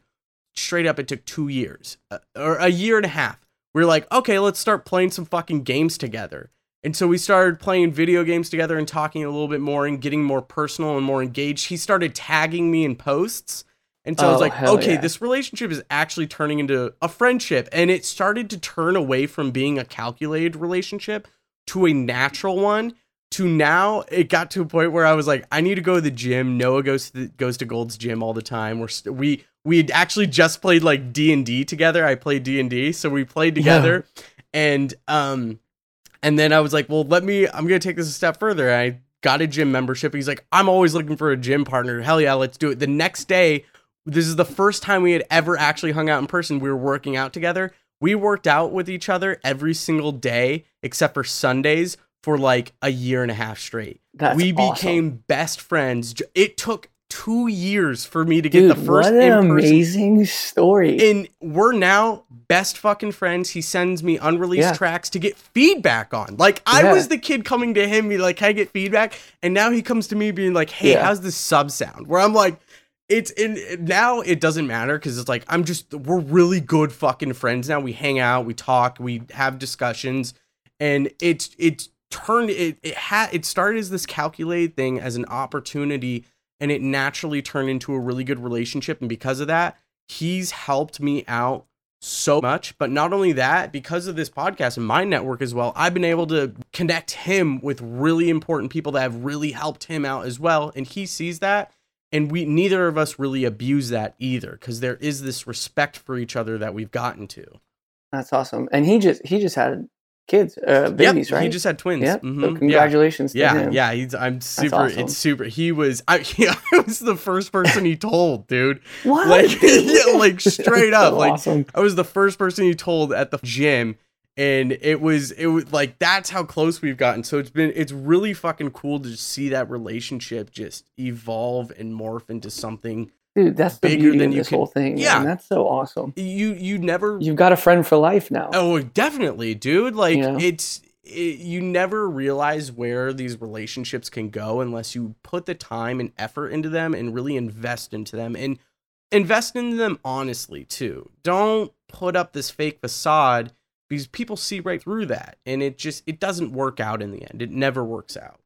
straight up, it took two years uh, or a year and a half. We are like, okay, let's start playing some fucking games together. And so we started playing video games together and talking a little bit more and getting more personal and more engaged. He started tagging me in posts. And so I was Oh, like, okay, yeah. this relationship is actually turning into a friendship. And it started to turn away from being a calculated relationship to a natural one. To now, it got to a point where I was like, I need to go to the gym. Noah goes to the, goes to Gold's gym all the time. We're st- we we had actually just played like D and D together. I played D and D, so we played together, and um, and then I was like, well, let me. I'm gonna take this a step further. I got a gym membership. He's like, I'm always looking for a gym partner. Hell yeah, let's do it. The next day, this is the first time we had ever actually hung out in person. We were working out together. We worked out with each other every single day except for Sundays for like a year and a half straight. That's we awesome. became best friends. It took two years for me to get Dude, the first what an amazing story. and we're now best fucking friends. He sends me unreleased Yeah. tracks to get feedback on. Like I was the kid coming to him, be like, "Can I get feedback?" And now he comes to me being like, "Hey, Yeah. how's the sub sound?" Where I'm like, "It's in now. It doesn't matter because it's like I'm just we're really good fucking friends now. We hang out, we talk, we have discussions, and it's it's turned it it had it started as this calculated thing as an opportunity and it naturally turned into a really good relationship. And because of that he's helped me out so much. But not only that because of this podcast and my network as well i've been able to connect him with really important people that have really helped him out as well. And he sees that and we neither of us really abuse that either because there is this respect for each other that we've gotten to. That's awesome. And he just he just had kids, uh, babies, yep, right? He just had twins. Yep. Mhm, So yeah. congratulations to Yeah, him. yeah, he's. I'm super. awesome. It's super. He was. I, yeah, I was the first person he told, dude. What? Like, yeah, like straight up, so like awesome. I was the first person he told at the gym, and it was it was like that's how close we've gotten. So it's been it's really fucking cool to see that relationship just evolve and morph into something Dude, that's the bigger than you this could- whole thing. Yeah. Yeah, that's so awesome. you you never You've got a friend for life now. Oh, definitely, dude. Like Yeah. it's it, you never realize where these relationships can go unless you put the time and effort into them and really invest into them and invest into them honestly too. Don't put up this fake facade because people see right through that and it just it doesn't work out in the end. It never works out.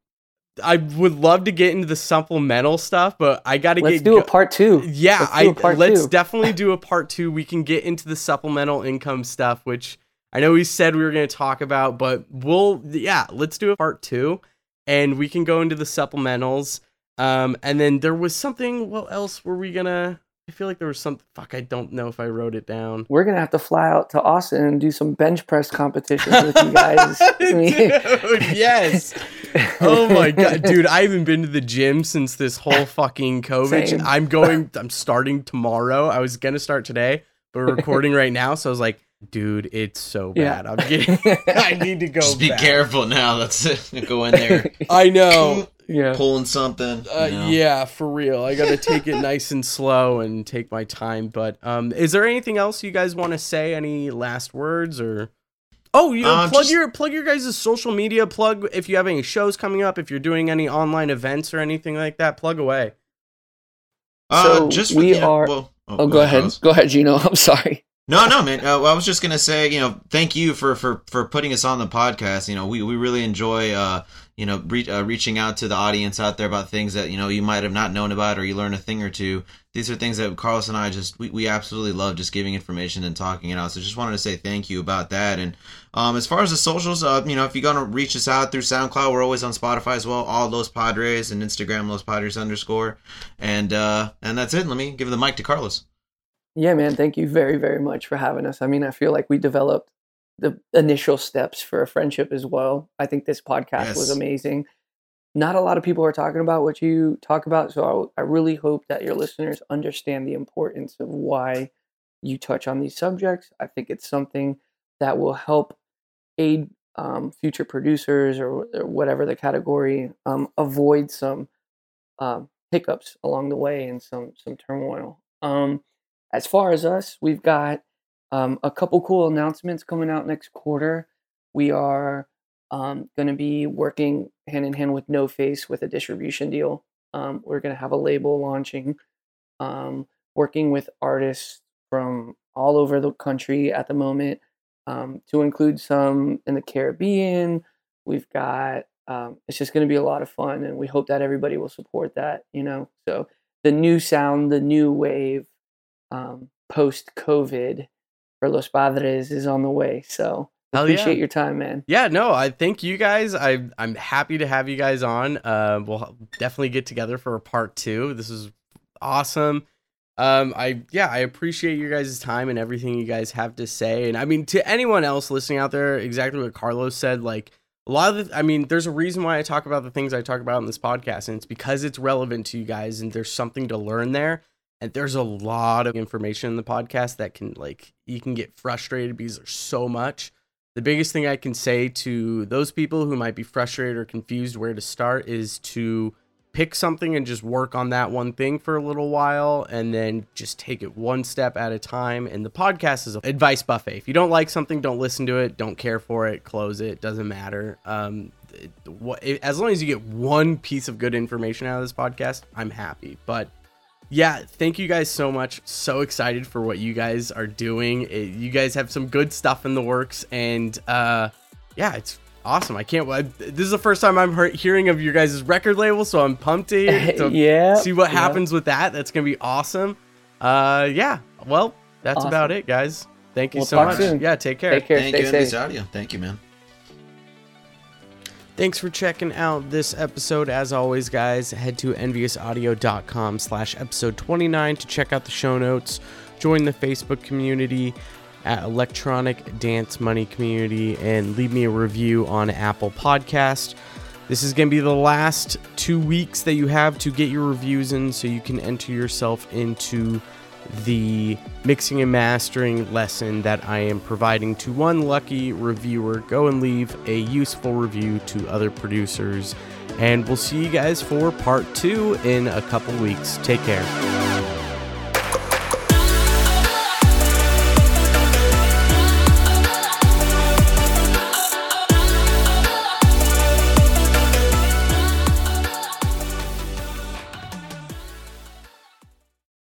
I would love to get into the supplemental stuff, but I got to get. Let's do go- a part two. yeah, Let's I part let's two. definitely do a part two. We can get into the supplemental income stuff, which I know we said we were going to talk about, but we'll yeah, let's do a part two, and we can go into the supplementals. Um, and then there was something. What else were we gonna? I feel like there was some. Fuck, I don't know if I wrote it down. We're gonna have to fly out to Austin and do some bench press competitions with you guys. Dude, yes. Oh my god, dude! I haven't been to the gym since this whole fucking COVID. Same. I'm going. I'm starting tomorrow. I was gonna start today, but we're recording right now, so I was like, dude, it's so Yeah. bad. I'm getting. I need to go. Just be back. careful now. Let's Go in there I know. Yeah. pulling something. Uh, you know. Yeah, for real. I gotta take it nice and slow and take my time. But um, is there anything else you guys want to say? Any last words or? Oh, you know, Uh, plug just- your plug your guys' social media. Plug if you have any shows coming up. If you're doing any online events or anything like that, plug away. Uh, So just we you know, are- well- Oh, go ahead. Go ahead, Gino. I'm sorry. No, no, man. Uh, I was just gonna say, you know, thank you for for for putting us on the podcast. You know, we we really enjoy, uh, you know, re- uh, reaching out to the audience out there about things that you know you might have not known about or you learn a thing or two. These are things that Carlos and I just we, we absolutely love just giving information and talking it out. So just wanted to say thank you about that. And um, as far as the socials, uh, you know, if you're gonna reach us out through SoundCloud, we're always on Spotify as well. All Los Padres and Instagram Los Padres underscore. And uh, and that's it. Let me give the mic to Carlos. Yeah, man. Thank you very, very much for having us. I mean, I feel like we developed the initial steps for a friendship as well. I think this podcast was amazing. Not a lot of people are talking about what you talk about, so I, I really hope that your listeners understand the importance of why you touch on these subjects. I think it's something that will help aid um, future producers or, or whatever the category um, avoid some um, hiccups along the way and some some turmoil. Um, as far as us, we've got um, a couple cool announcements coming out next quarter. We are um, going to be working hand in hand with No Face with a distribution deal. Um, we're going to have a label launching, um, working with artists from all over the country at the moment, um, to include some in the Caribbean. We've got um, it's just going to be a lot of fun, and we hope that everybody will support that. You know, so the new sound, the new wave, post COVID for Los Padres is on the way. So Hell yeah. appreciate your time, man. Yeah, no, I thank you guys. I I'm happy to have you guys on. Uh, we'll definitely get together for a part two. This is awesome. Um, I yeah, I appreciate your guys' time and everything you guys have to say. And I mean, to anyone else listening out there, exactly what Carlos said. Like a lot of the, I mean, there's a reason why I talk about the things I talk about in this podcast, and it's because it's relevant to you guys, and there's something to learn there. And there's a lot of information in the podcast that can like you can get frustrated because there's so much the biggest thing I can say to those people who might be frustrated or confused where to start is to pick something and just work on that one thing for a little while and then just take it one step at a time. And the podcast is an advice buffet. If you don't like something, don't listen to it, don't care for it, close it, doesn't matter. Um, as long as you get one piece of good information out of this podcast, I'm happy. But yeah, thank you guys so much. So excited for what you guys are doing. It- you guys have some good stuff in the works, and uh, yeah, it's awesome. I can't. I, this is the first time I'm hear- hearing of your guys' record label, so I'm pumped to, to yeah. see what yeah. happens with that. That's gonna be awesome. Uh, yeah. Well, that's Awesome. about it, guys. Thank you We'll so much. soon. Yeah, take care. Take care. Thank stay you, safe. Audio. Thank you, man. Thanks for checking out this episode. As always, guys, head to enviousaudio.com slash episode 29 to check out the show notes, join the Facebook community, at Electronic Dance Money Community and leave me a review on Apple Podcast. This is going to be the last two weeks that you have to get your reviews in so you can enter yourself into the mixing and mastering lesson that I am providing to one lucky reviewer. Go and leave a useful review to other producers. And we'll see you guys for part two in a couple weeks. Take care.